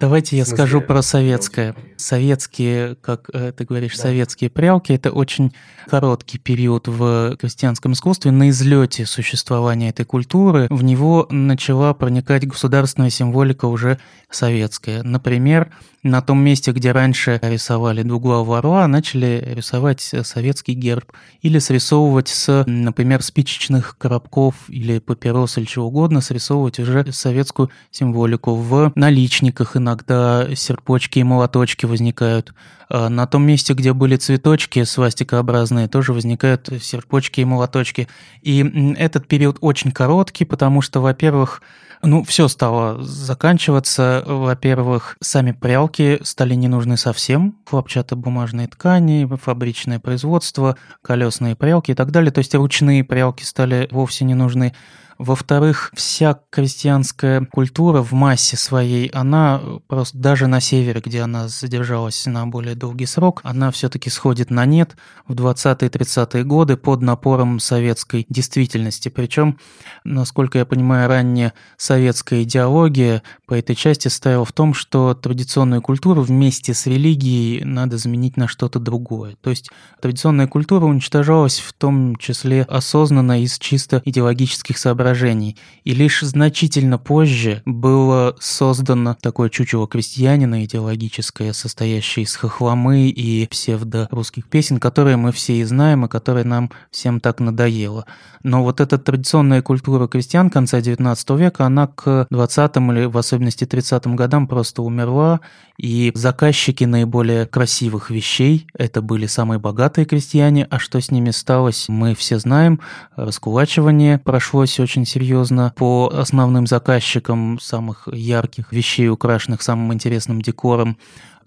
Давайте я скажу про советское. Советские, как э, ты говоришь, да. советские прялки – это очень короткий период в крестьянском искусстве. На излете существования этой культуры в него начала проникать государственная символика уже советская. Например, на том месте, где раньше рисовали двуглавого орла, начали рисовать советский герб. Или срисовывать с, например, спичечных коробков или папирос или чего угодно, срисовывать уже советскую символику. В наличниках иногда серпочки и молоточки возникают. А на том месте, где были цветочки свастикообразные, тоже возникают серпочки и молоточки. И этот период очень короткий, потому что, во-первых, ну, все стало заканчиваться. Во-первых, сами прялки стали не нужны совсем. Хлопчатобумажные ткани, фабричное производство, колесные прялки и так далее. То есть ручные прялки стали вовсе не нужны. Во-вторых, вся крестьянская культура в массе своей, она просто даже на севере, где она задержалась на более долгий срок, она все-таки сходит на нет в 20-30-е годы под напором советской действительности. Причем, насколько я понимаю, ранняя советская идеология по этой части стояла в том, что традиционную культуру вместе с религией надо заменить на что-то другое. То есть традиционная культура уничтожалась в том числе осознанно из чисто идеологических соображений соображений, и лишь значительно позже было создано такое чучело крестьянина идеологическое, состоящее из хохломы и псевдо-русских песен, которые мы все и знаем, и которые нам всем так надоело. Но вот эта традиционная культура крестьян конца XIX века, она к 20-м или в особенности 30-м годам просто умерла, и заказчики наиболее красивых вещей – это были самые богатые крестьяне, а что с ними сталось, мы все знаем. Раскулачивание прошлось очень серьезно по основным заказчикам самых ярких вещей, украшенных самым интересным декором.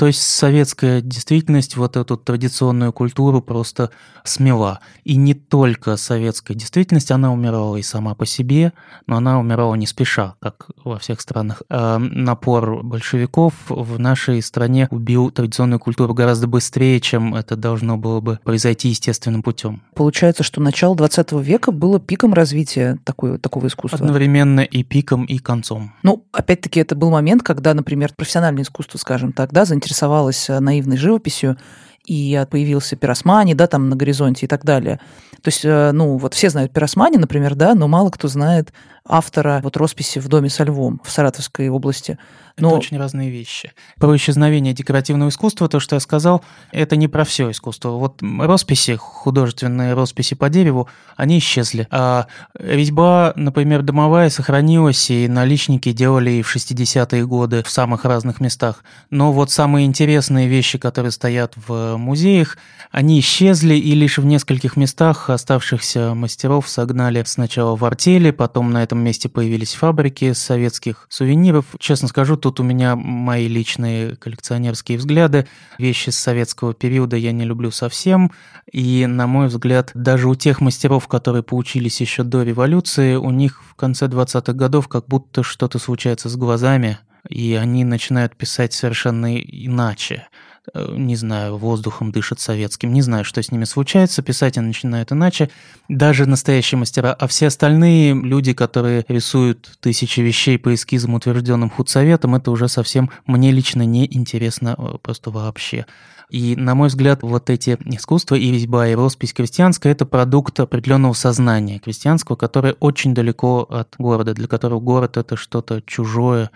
То есть советская действительность вот эту традиционную культуру просто смела. И не только советская действительность, она умирала и сама по себе, но она умирала не спеша, как во всех странах. А напор большевиков в нашей стране убил традиционную культуру гораздо быстрее, чем это должно было бы произойти естественным путем. Получается, что начало 20 века было пиком развития такой, такого искусства. Одновременно и пиком, и концом. Ну, опять-таки, это был момент, когда, например, профессиональное искусство, скажем так, да, заинтересовалось заинтересовалась э, наивной живописью, и появился пиросмани, да, там на горизонте и так далее. То есть, э, ну, вот все знают пиросмани, например, да, но мало кто знает автора вот росписи в доме со львом в Саратовской области. Но... Это очень разные вещи. Про исчезновение декоративного искусства, то, что я сказал, это не про все искусство. Вот росписи, художественные росписи по дереву, они исчезли. А резьба, например, домовая сохранилась, и наличники делали и в 60-е годы в самых разных местах. Но вот самые интересные вещи, которые стоят в музеях, они исчезли, и лишь в нескольких местах оставшихся мастеров согнали сначала в артели, потом на этом месте появились фабрики советских сувениров. Честно скажу, тут у меня мои личные коллекционерские взгляды. Вещи с советского периода я не люблю совсем. И, на мой взгляд, даже у тех мастеров, которые поучились еще до революции, у них в конце 20-х годов как будто что-то случается с глазами, и они начинают писать совершенно иначе. Э, не знаю, воздухом дышат советским, не знаю, что с ними случается, писать они начинают иначе, даже настоящие мастера, а все остальные люди, которые рисуют тысячи вещей по эскизам, утвержденным худсоветом, это уже совсем мне лично не интересно э, просто вообще. И, на мой взгляд, вот эти искусства и резьба, и роспись крестьянская – это продукт определенного сознания крестьянского, которое очень далеко от города, для которого город – это что-то чужое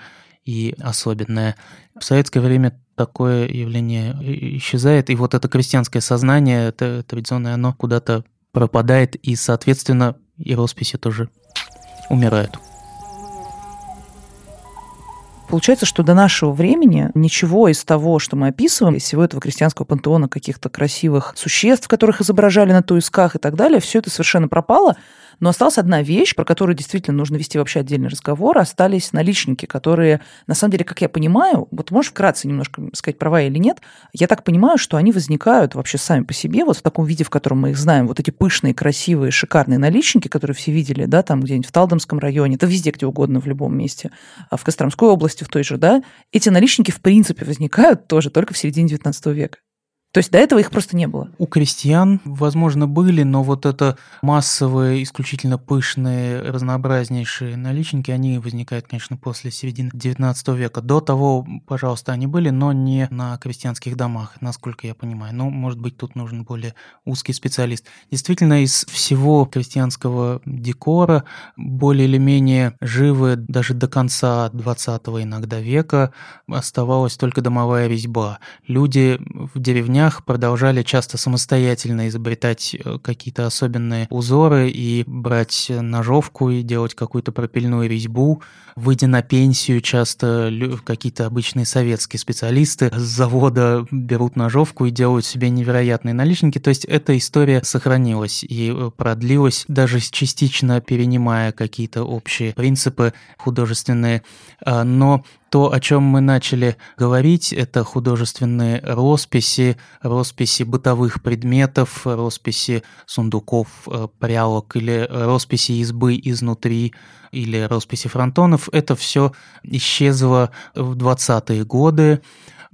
и особенное. В советское время такое явление исчезает, и вот это крестьянское сознание, это традиционное, оно куда-то пропадает, и, соответственно, и росписи тоже умирают. Получается, что до нашего времени ничего из того, что мы описываем, из всего этого крестьянского пантеона каких-то красивых существ, которых изображали на туисках и так далее, все это совершенно пропало, но осталась одна вещь, про которую действительно нужно вести вообще отдельный разговор. Остались наличники, которые, на самом деле, как я понимаю, вот можешь вкратце немножко сказать, права или нет, я так понимаю, что они возникают вообще сами по себе, вот в таком виде, в котором мы их знаем, вот эти пышные, красивые, шикарные наличники, которые все видели, да, там где-нибудь в Талдомском районе, да везде, где угодно, в любом месте, а в Костромской области в той же, да, эти наличники в принципе возникают тоже только в середине XIX века. То есть до этого их просто не было? У крестьян, возможно, были, но вот это массовые, исключительно пышные, разнообразнейшие наличники, они возникают, конечно, после середины XIX века. До того, пожалуйста, они были, но не на крестьянских домах, насколько я понимаю. Но, может быть, тут нужен более узкий специалист. Действительно, из всего крестьянского декора более или менее живы даже до конца 20 иногда века оставалась только домовая резьба. Люди в деревнях деревнях продолжали часто самостоятельно изобретать э, какие-то особенные узоры и брать ножовку и делать какую-то пропильную резьбу. Выйдя на пенсию, часто какие-то обычные советские специалисты с завода берут ножовку и делают себе невероятные наличники. То есть эта история сохранилась и э, продлилась, даже частично перенимая какие-то общие принципы художественные. А, но то, о чем мы начали говорить, это художественные росписи, росписи бытовых предметов, росписи сундуков, э, прялок или росписи избы изнутри или росписи фронтонов. Это все исчезло в 20-е годы.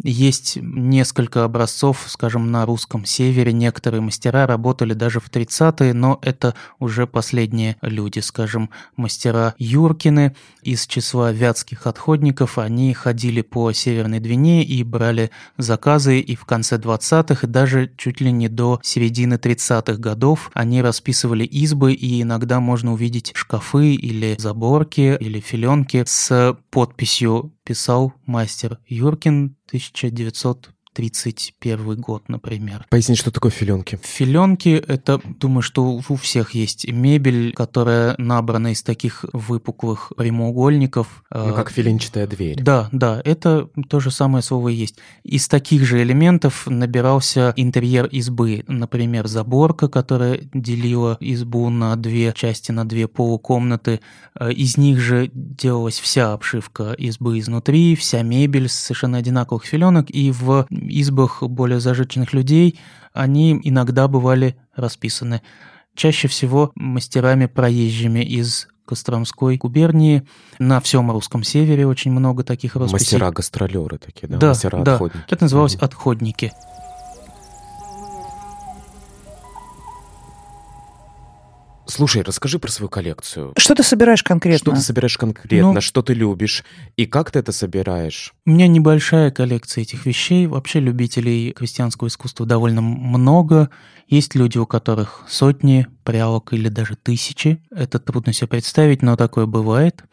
Есть несколько образцов, скажем, на русском севере. Некоторые мастера работали даже в 30-е, но это уже последние люди, скажем, мастера Юркины из числа вятских отходников. Они ходили по Северной Двине и брали заказы, и в конце 20-х, и даже чуть ли не до середины 30-х годов они расписывали избы, и иногда можно увидеть шкафы или заборки, или филенки с подписью «Писал мастер Юркин 1900 31 год, например. Поясни, что такое филенки? Филенки – это, думаю, что у всех есть мебель, которая набрана из таких выпуклых прямоугольников. Ну, как филенчатая дверь. Да, да, это то же самое слово и есть. Из таких же элементов набирался интерьер избы. Например, заборка, которая делила избу на две части, на две полукомнаты. Э, из них же делалась вся обшивка избы изнутри, вся мебель с совершенно одинаковых филенок, и в избах более зажиточных людей они иногда бывали расписаны. Чаще всего мастерами проезжими из Костромской губернии. На всем русском севере очень много таких росписей. Мастера-гастролеры такие, да? Да, Мастера-отходники. да. Это называлось. «отходники». Слушай, расскажи про свою коллекцию. Что ты собираешь конкретно? Что ты собираешь конкретно, ну, что ты любишь и как ты это собираешь? У меня небольшая коллекция этих вещей. Вообще любителей крестьянского искусства довольно много. Есть люди, у которых сотни прялок или даже тысячи. Это трудно себе представить, но такое бывает.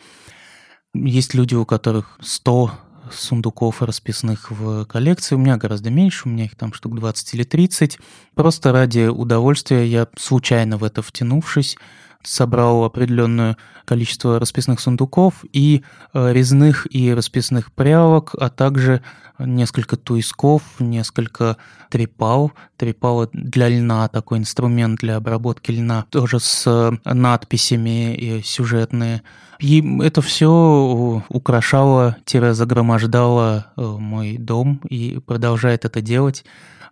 Есть люди, у которых сто сундуков расписных в коллекции. У меня гораздо меньше, у меня их там штук 20 или 30. Просто ради удовольствия я, случайно в это втянувшись, собрал определенное количество расписных сундуков и э, резных и расписных прялок, а также несколько туисков, несколько трепал. Трепал для льна, такой инструмент для обработки льна, тоже с надписями и сюжетные. И это все украшало-загромождало э, мой дом и продолжает это делать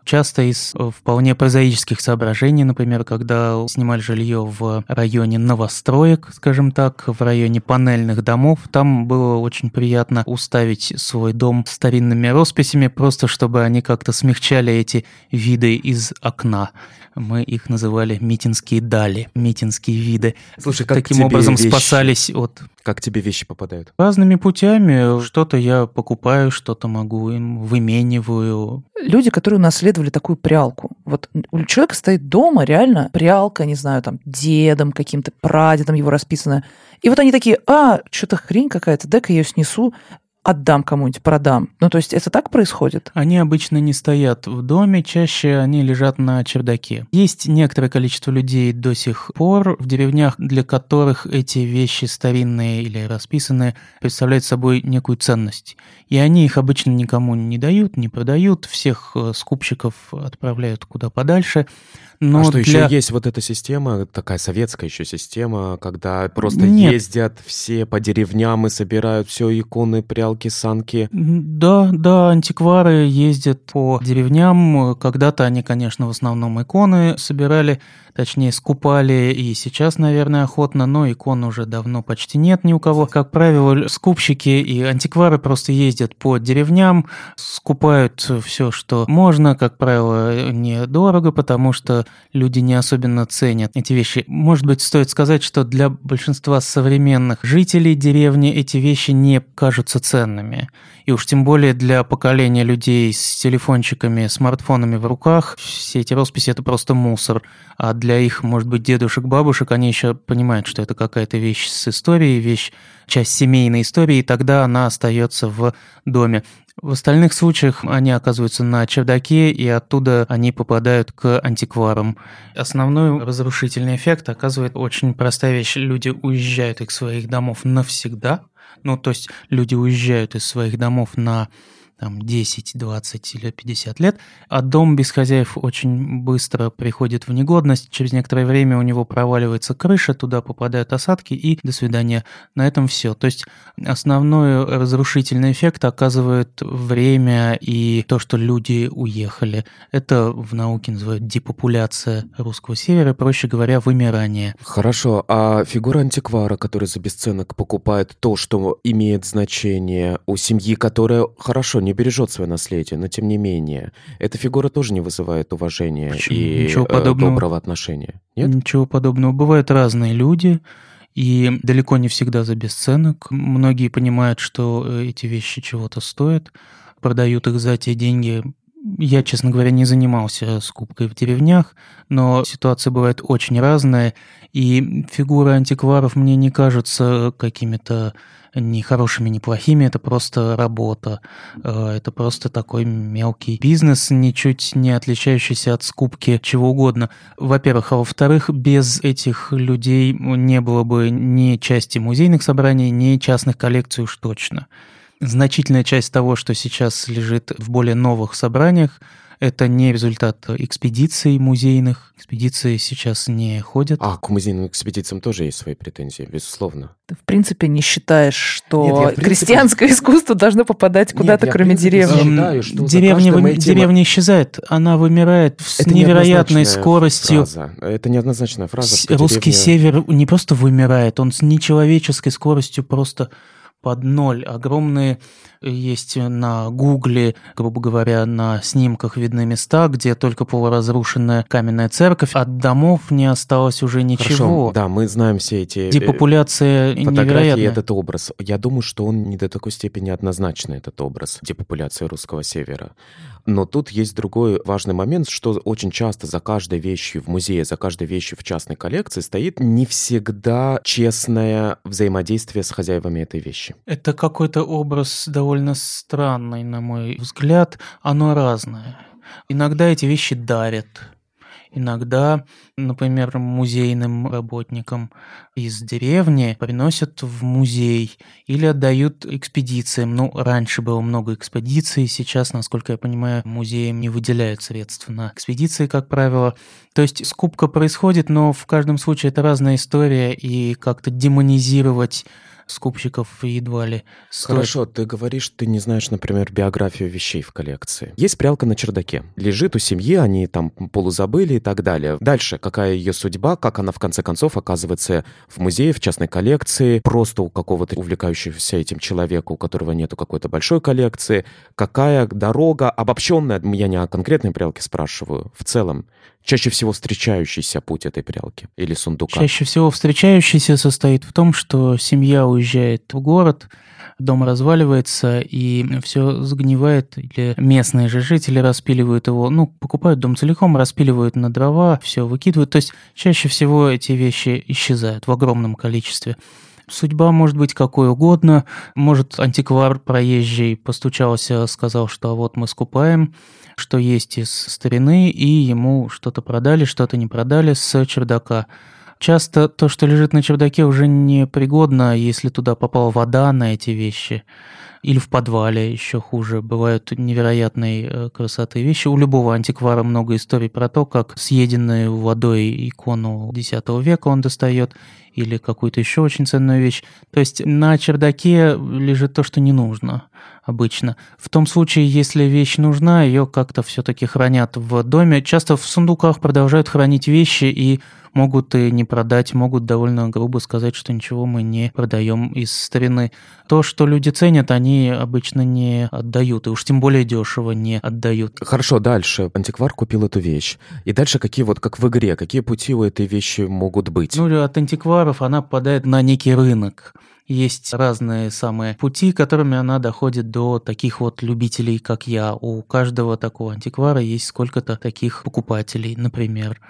часто из э, вполне прозаических соображений, например, когда снимали жилье в районе новостроек, скажем так, в районе панельных домов, там было очень приятно уставить свой дом старинными росписями, просто чтобы они как-то смягчали эти виды из окна. Мы их называли митинские дали, митинские виды. Слушай, как Таким образом вещи, спасались от... Как тебе вещи попадают? Разными путями. Что-то я покупаю, что-то могу им вымениваю. Люди, которые унаследовали такую прялку. Вот у человека стоит дома реально прялка, не знаю, там, дедом каким-то, прадедом его расписанная. И вот они такие, а, что-то хрень какая-то, дай-ка я ее снесу отдам кому-нибудь, продам. Ну, то есть это так происходит? Они обычно не стоят в доме, чаще они лежат на чердаке. Есть некоторое количество людей до сих пор в деревнях, для которых эти вещи старинные или расписанные представляют собой некую ценность. И они их обычно никому не дают, не продают, всех э, скупщиков отправляют куда подальше. Но а что, для... еще есть вот эта система, такая советская еще система, когда просто Нет. ездят все по деревням и собирают все иконы, прялки, прялки, санки? Да, да, антиквары ездят по деревням. Когда-то они, конечно, в основном иконы собирали, точнее, скупали, и сейчас, наверное, охотно, но икон уже давно почти нет ни у кого. Как правило, скупщики и антиквары просто ездят по деревням, скупают все, что можно, как правило, недорого, потому что люди не особенно ценят эти вещи. Может быть, стоит сказать, что для большинства современных жителей деревни эти вещи не кажутся ценными. И уж тем более для поколения людей с телефончиками, смартфонами в руках, все эти росписи – это просто мусор. А для их, может быть, дедушек, бабушек, они еще понимают, что это какая-то вещь с историей, вещь, часть семейной истории, и тогда она остается в доме. В остальных случаях они оказываются на чердаке, и оттуда они попадают к антикварам. Основной разрушительный эффект оказывает очень простая вещь. Люди уезжают из своих домов навсегда – ну, то есть люди уезжают из своих домов на там 10, 20 или 50 лет, а дом без хозяев очень быстро приходит в негодность, через некоторое время у него проваливается крыша, туда попадают осадки и до свидания. На этом все. То есть основной разрушительный эффект оказывает время и то, что люди уехали. Это в науке называют депопуляция русского севера, проще говоря, вымирание. Хорошо, а фигура антиквара, который за бесценок покупает то, что имеет значение у семьи, которая хорошо не бережет свое наследие, но тем не менее, эта фигура тоже не вызывает уважения Почему? и Ничего э, подобного. доброго отношения. Нет? Ничего подобного. Бывают разные люди, и далеко не всегда за бесценок. Многие понимают, что э, эти вещи чего-то стоят, продают их за те деньги, я, честно говоря, не занимался скупкой в деревнях, но ситуация бывает очень разная, и фигуры антикваров мне не кажутся какими-то ни хорошими, ни плохими, это просто работа. Э, это просто такой мелкий бизнес, ничуть не отличающийся от скупки чего угодно. Во-первых, а во-вторых, без этих людей не было бы ни части музейных собраний, ни частных коллекций уж точно. Значительная часть того, что сейчас лежит в более новых собраниях, это не результат экспедиций музейных. Экспедиции сейчас не ходят. А к музейным экспедициям тоже есть свои претензии, безусловно. Ты в принципе не считаешь, что Нет, принципе... крестьянское искусство должно попадать куда-то, кроме деревни? Считаю, что деревня, вы... этим... деревня исчезает, она вымирает с Это невероятной скоростью. Фраза. Это неоднозначная фраза. С... Русский деревня... север не просто вымирает, он с нечеловеческой скоростью просто под ноль. Огромные есть на Гугле, грубо говоря, на снимках видны места, где только полуразрушенная каменная церковь. От домов не осталось уже ничего. Хорошо, да, мы знаем все эти... Э, Депопуляция фотографии невероятная. этот образ. Я думаю, что он не до такой степени однозначный, этот образ депопуляции русского севера. Но тут есть другой важный момент, что очень часто за каждой вещью в музее, за каждой вещью в частной коллекции стоит не всегда честное взаимодействие с хозяевами этой вещи. Это какой-то образ довольно странный, на мой взгляд. Оно разное. Иногда эти вещи дарят, Иногда, например, музейным работникам из деревни приносят в музей или отдают экспедициям. Ну, раньше было много экспедиций, сейчас, насколько я понимаю, музеям не выделяют средства на экспедиции, как правило. То есть скупка происходит, но в каждом случае это разная история, и как-то демонизировать скупщиков едва ли стоит. Хорошо, ты говоришь, ты не знаешь, например, биографию вещей в коллекции. Есть прялка на чердаке. Лежит у семьи, они там полузабыли и так далее. Дальше, какая ее судьба, как она в конце концов оказывается в музее, в частной коллекции, просто у какого-то увлекающегося этим человека, у которого нету какой-то большой коллекции, какая дорога обобщенная, я не о конкретной прялке спрашиваю, в целом, чаще всего встречающийся путь этой прялки или сундука? Чаще всего встречающийся состоит в том, что семья уезжает в город, дом разваливается, и все сгнивает, или местные же жители распиливают его, ну, покупают дом целиком, распиливают на дрова, все выкидывают. То есть чаще всего эти вещи исчезают в огромном количестве. Судьба может быть какой угодно. Может, антиквар проезжий постучался, сказал, что вот мы скупаем, что есть из старины, и ему что-то продали, что-то не продали с чердака. Часто то, что лежит на чердаке, уже не пригодно, если туда попала вода на эти вещи. Или в подвале еще хуже. Бывают невероятной э, красоты вещи. У любого антиквара много историй про то, как съеденную водой икону X века он достает или какую-то еще очень ценную вещь. То есть на чердаке лежит то, что не нужно обычно. В том случае, если вещь нужна, ее как-то все-таки хранят в доме. Часто в сундуках продолжают хранить вещи и могут и не продать, могут довольно грубо сказать, что ничего мы не продаем из старины. То, что люди ценят, они обычно не отдают, и уж тем более дешево не отдают. Хорошо, дальше. Антиквар купил эту вещь. И дальше какие вот, как в игре, какие пути у этой вещи могут быть? Ну, от антикваров она попадает на некий рынок. Есть разные самые пути, которыми она доходит до таких вот любителей, как я. У каждого такого антиквара есть сколько-то таких покупателей, например.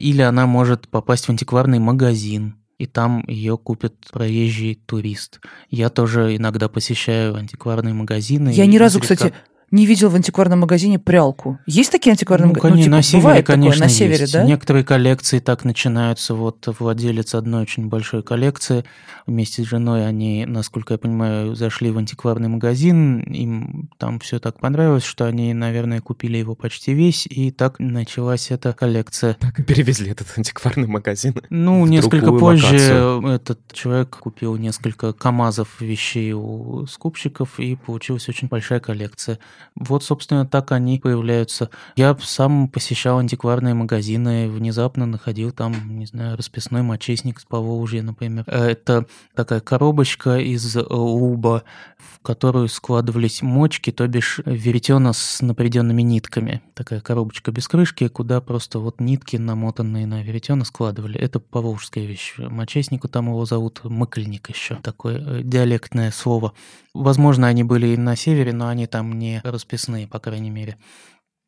Или она может попасть в антикварный магазин, и там ее купит проезжий турист. Я тоже иногда посещаю антикварные магазины. Я ни разу, кстати, не видел в антикварном магазине прялку. Есть такие антикварные ну, магазины? Ну, типа, на севере, конечно, такое, на севере, есть. да? Некоторые коллекции так начинаются. Вот владелец одной очень большой коллекции вместе с женой, они, насколько я понимаю, зашли в антикварный магазин, им там все так понравилось, что они, наверное, купили его почти весь, и так началась эта коллекция. Так и перевезли этот <laughs> антикварный магазин. Ну, несколько позже локацию. этот человек купил несколько КАМАЗов вещей у скупщиков, и получилась очень большая коллекция. Вот, собственно, так они появляются. Я сам посещал антикварные магазины, внезапно находил там, не знаю, расписной мочесник с Поволжья, например. Э, это такая коробочка из луба, в которую складывались мочки, то бишь веретена с напряженными нитками. Такая коробочка без крышки, куда просто вот нитки, намотанные на веретена, складывали. Это поволжская вещь. Мочеснику там его зовут мыкальник еще. Такое э, диалектное слово. Возможно, они были и на севере, но они там не расписные, по крайней мере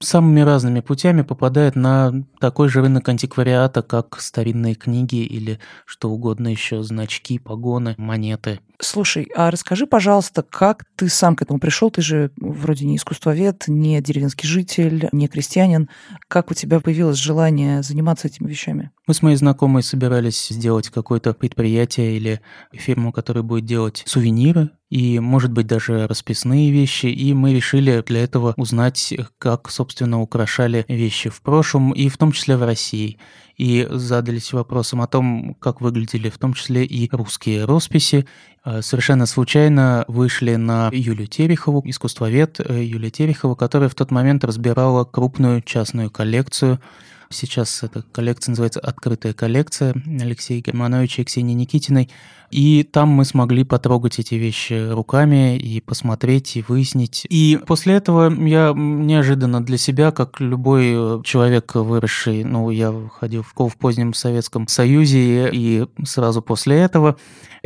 самыми разными путями попадает на такой же рынок антиквариата, как старинные книги или что угодно еще, значки, погоны, монеты. Слушай, а расскажи, пожалуйста, как ты сам к этому пришел? Ты же вроде не искусствовед, не деревенский житель, не крестьянин. Как у тебя появилось желание заниматься этими вещами? Мы с моей знакомой собирались сделать какое-то предприятие или фирму, которая будет делать сувениры и, может быть, даже расписные вещи, и мы решили для этого узнать, как, собственно, украшали вещи в прошлом, и в том числе в России и задались вопросом о том, как выглядели в том числе и русские росписи. А, совершенно случайно вышли на Юлию Терехову, искусствовед э, Юлия Терехова, которая в тот момент разбирала крупную частную коллекцию Сейчас эта коллекция называется «Открытая коллекция» Алексея Германовича и Ксении Никитиной. И там мы смогли потрогать эти вещи руками и посмотреть, и выяснить. И после этого я неожиданно для себя, как любой человек, выросший, ну, я ходил в школу в позднем Советском Союзе, и сразу после этого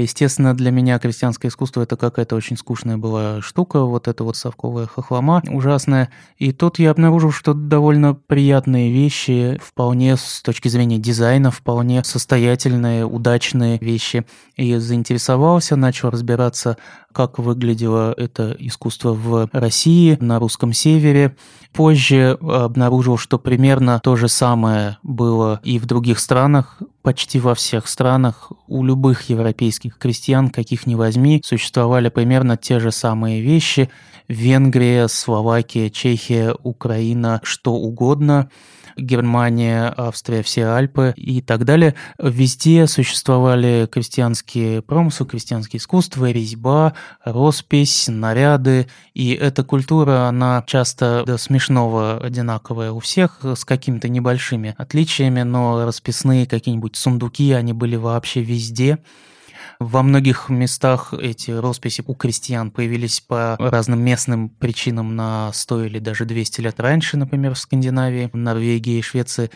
Естественно, для меня крестьянское искусство это какая-то очень скучная была штука, вот эта вот совковая хохлома ужасная. И тут я обнаружил, что довольно приятные вещи, вполне с точки зрения дизайна, вполне состоятельные, удачные вещи. И заинтересовался, начал разбираться, как выглядело это искусство в России, на русском севере. Позже обнаружил, что примерно то же самое было и в других странах, почти во всех странах, у любых европейских крестьян, каких ни возьми, существовали примерно те же самые вещи. Венгрия, Словакия, Чехия, Украина, что угодно – Германия, Австрия, все Альпы и так далее. Везде существовали крестьянские промыслы, крестьянские искусства, резьба, роспись, наряды. И эта культура, она часто до смешного одинаковая у всех, с какими-то небольшими отличиями, но расписные какие-нибудь сундуки, они были вообще везде. Во многих местах эти росписи у крестьян появились по разным местным причинам на 100 или даже 200 лет раньше, например, в Скандинавии, Норвегии Швеции.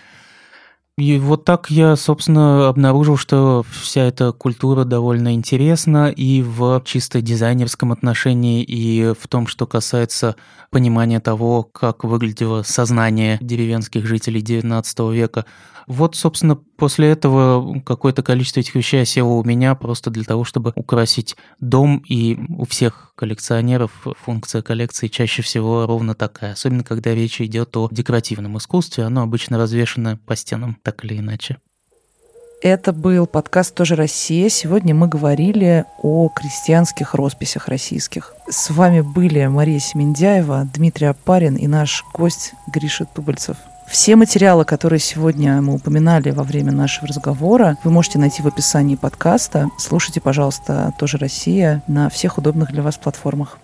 И вот так я, собственно, обнаружил, что вся эта культура довольно интересна и в чисто дизайнерском отношении, и в том, что касается понимания того, как выглядело сознание деревенских жителей XIX века. Вот, собственно, после этого какое-то количество этих вещей осело у меня просто для того, чтобы украсить дом, и у всех коллекционеров функция коллекции чаще всего ровно такая, особенно когда речь идет о декоративном искусстве, оно обычно развешено по стенам, так или иначе. Это был подкаст «Тоже Россия». Сегодня мы говорили о крестьянских росписях российских. С вами были Мария Семендяева, Дмитрий Апарин и наш гость Гриша Тубальцев. Все материалы, которые сегодня мы упоминали во время нашего разговора, вы можете найти в описании подкаста. Слушайте, пожалуйста, тоже Россия на всех удобных для вас платформах.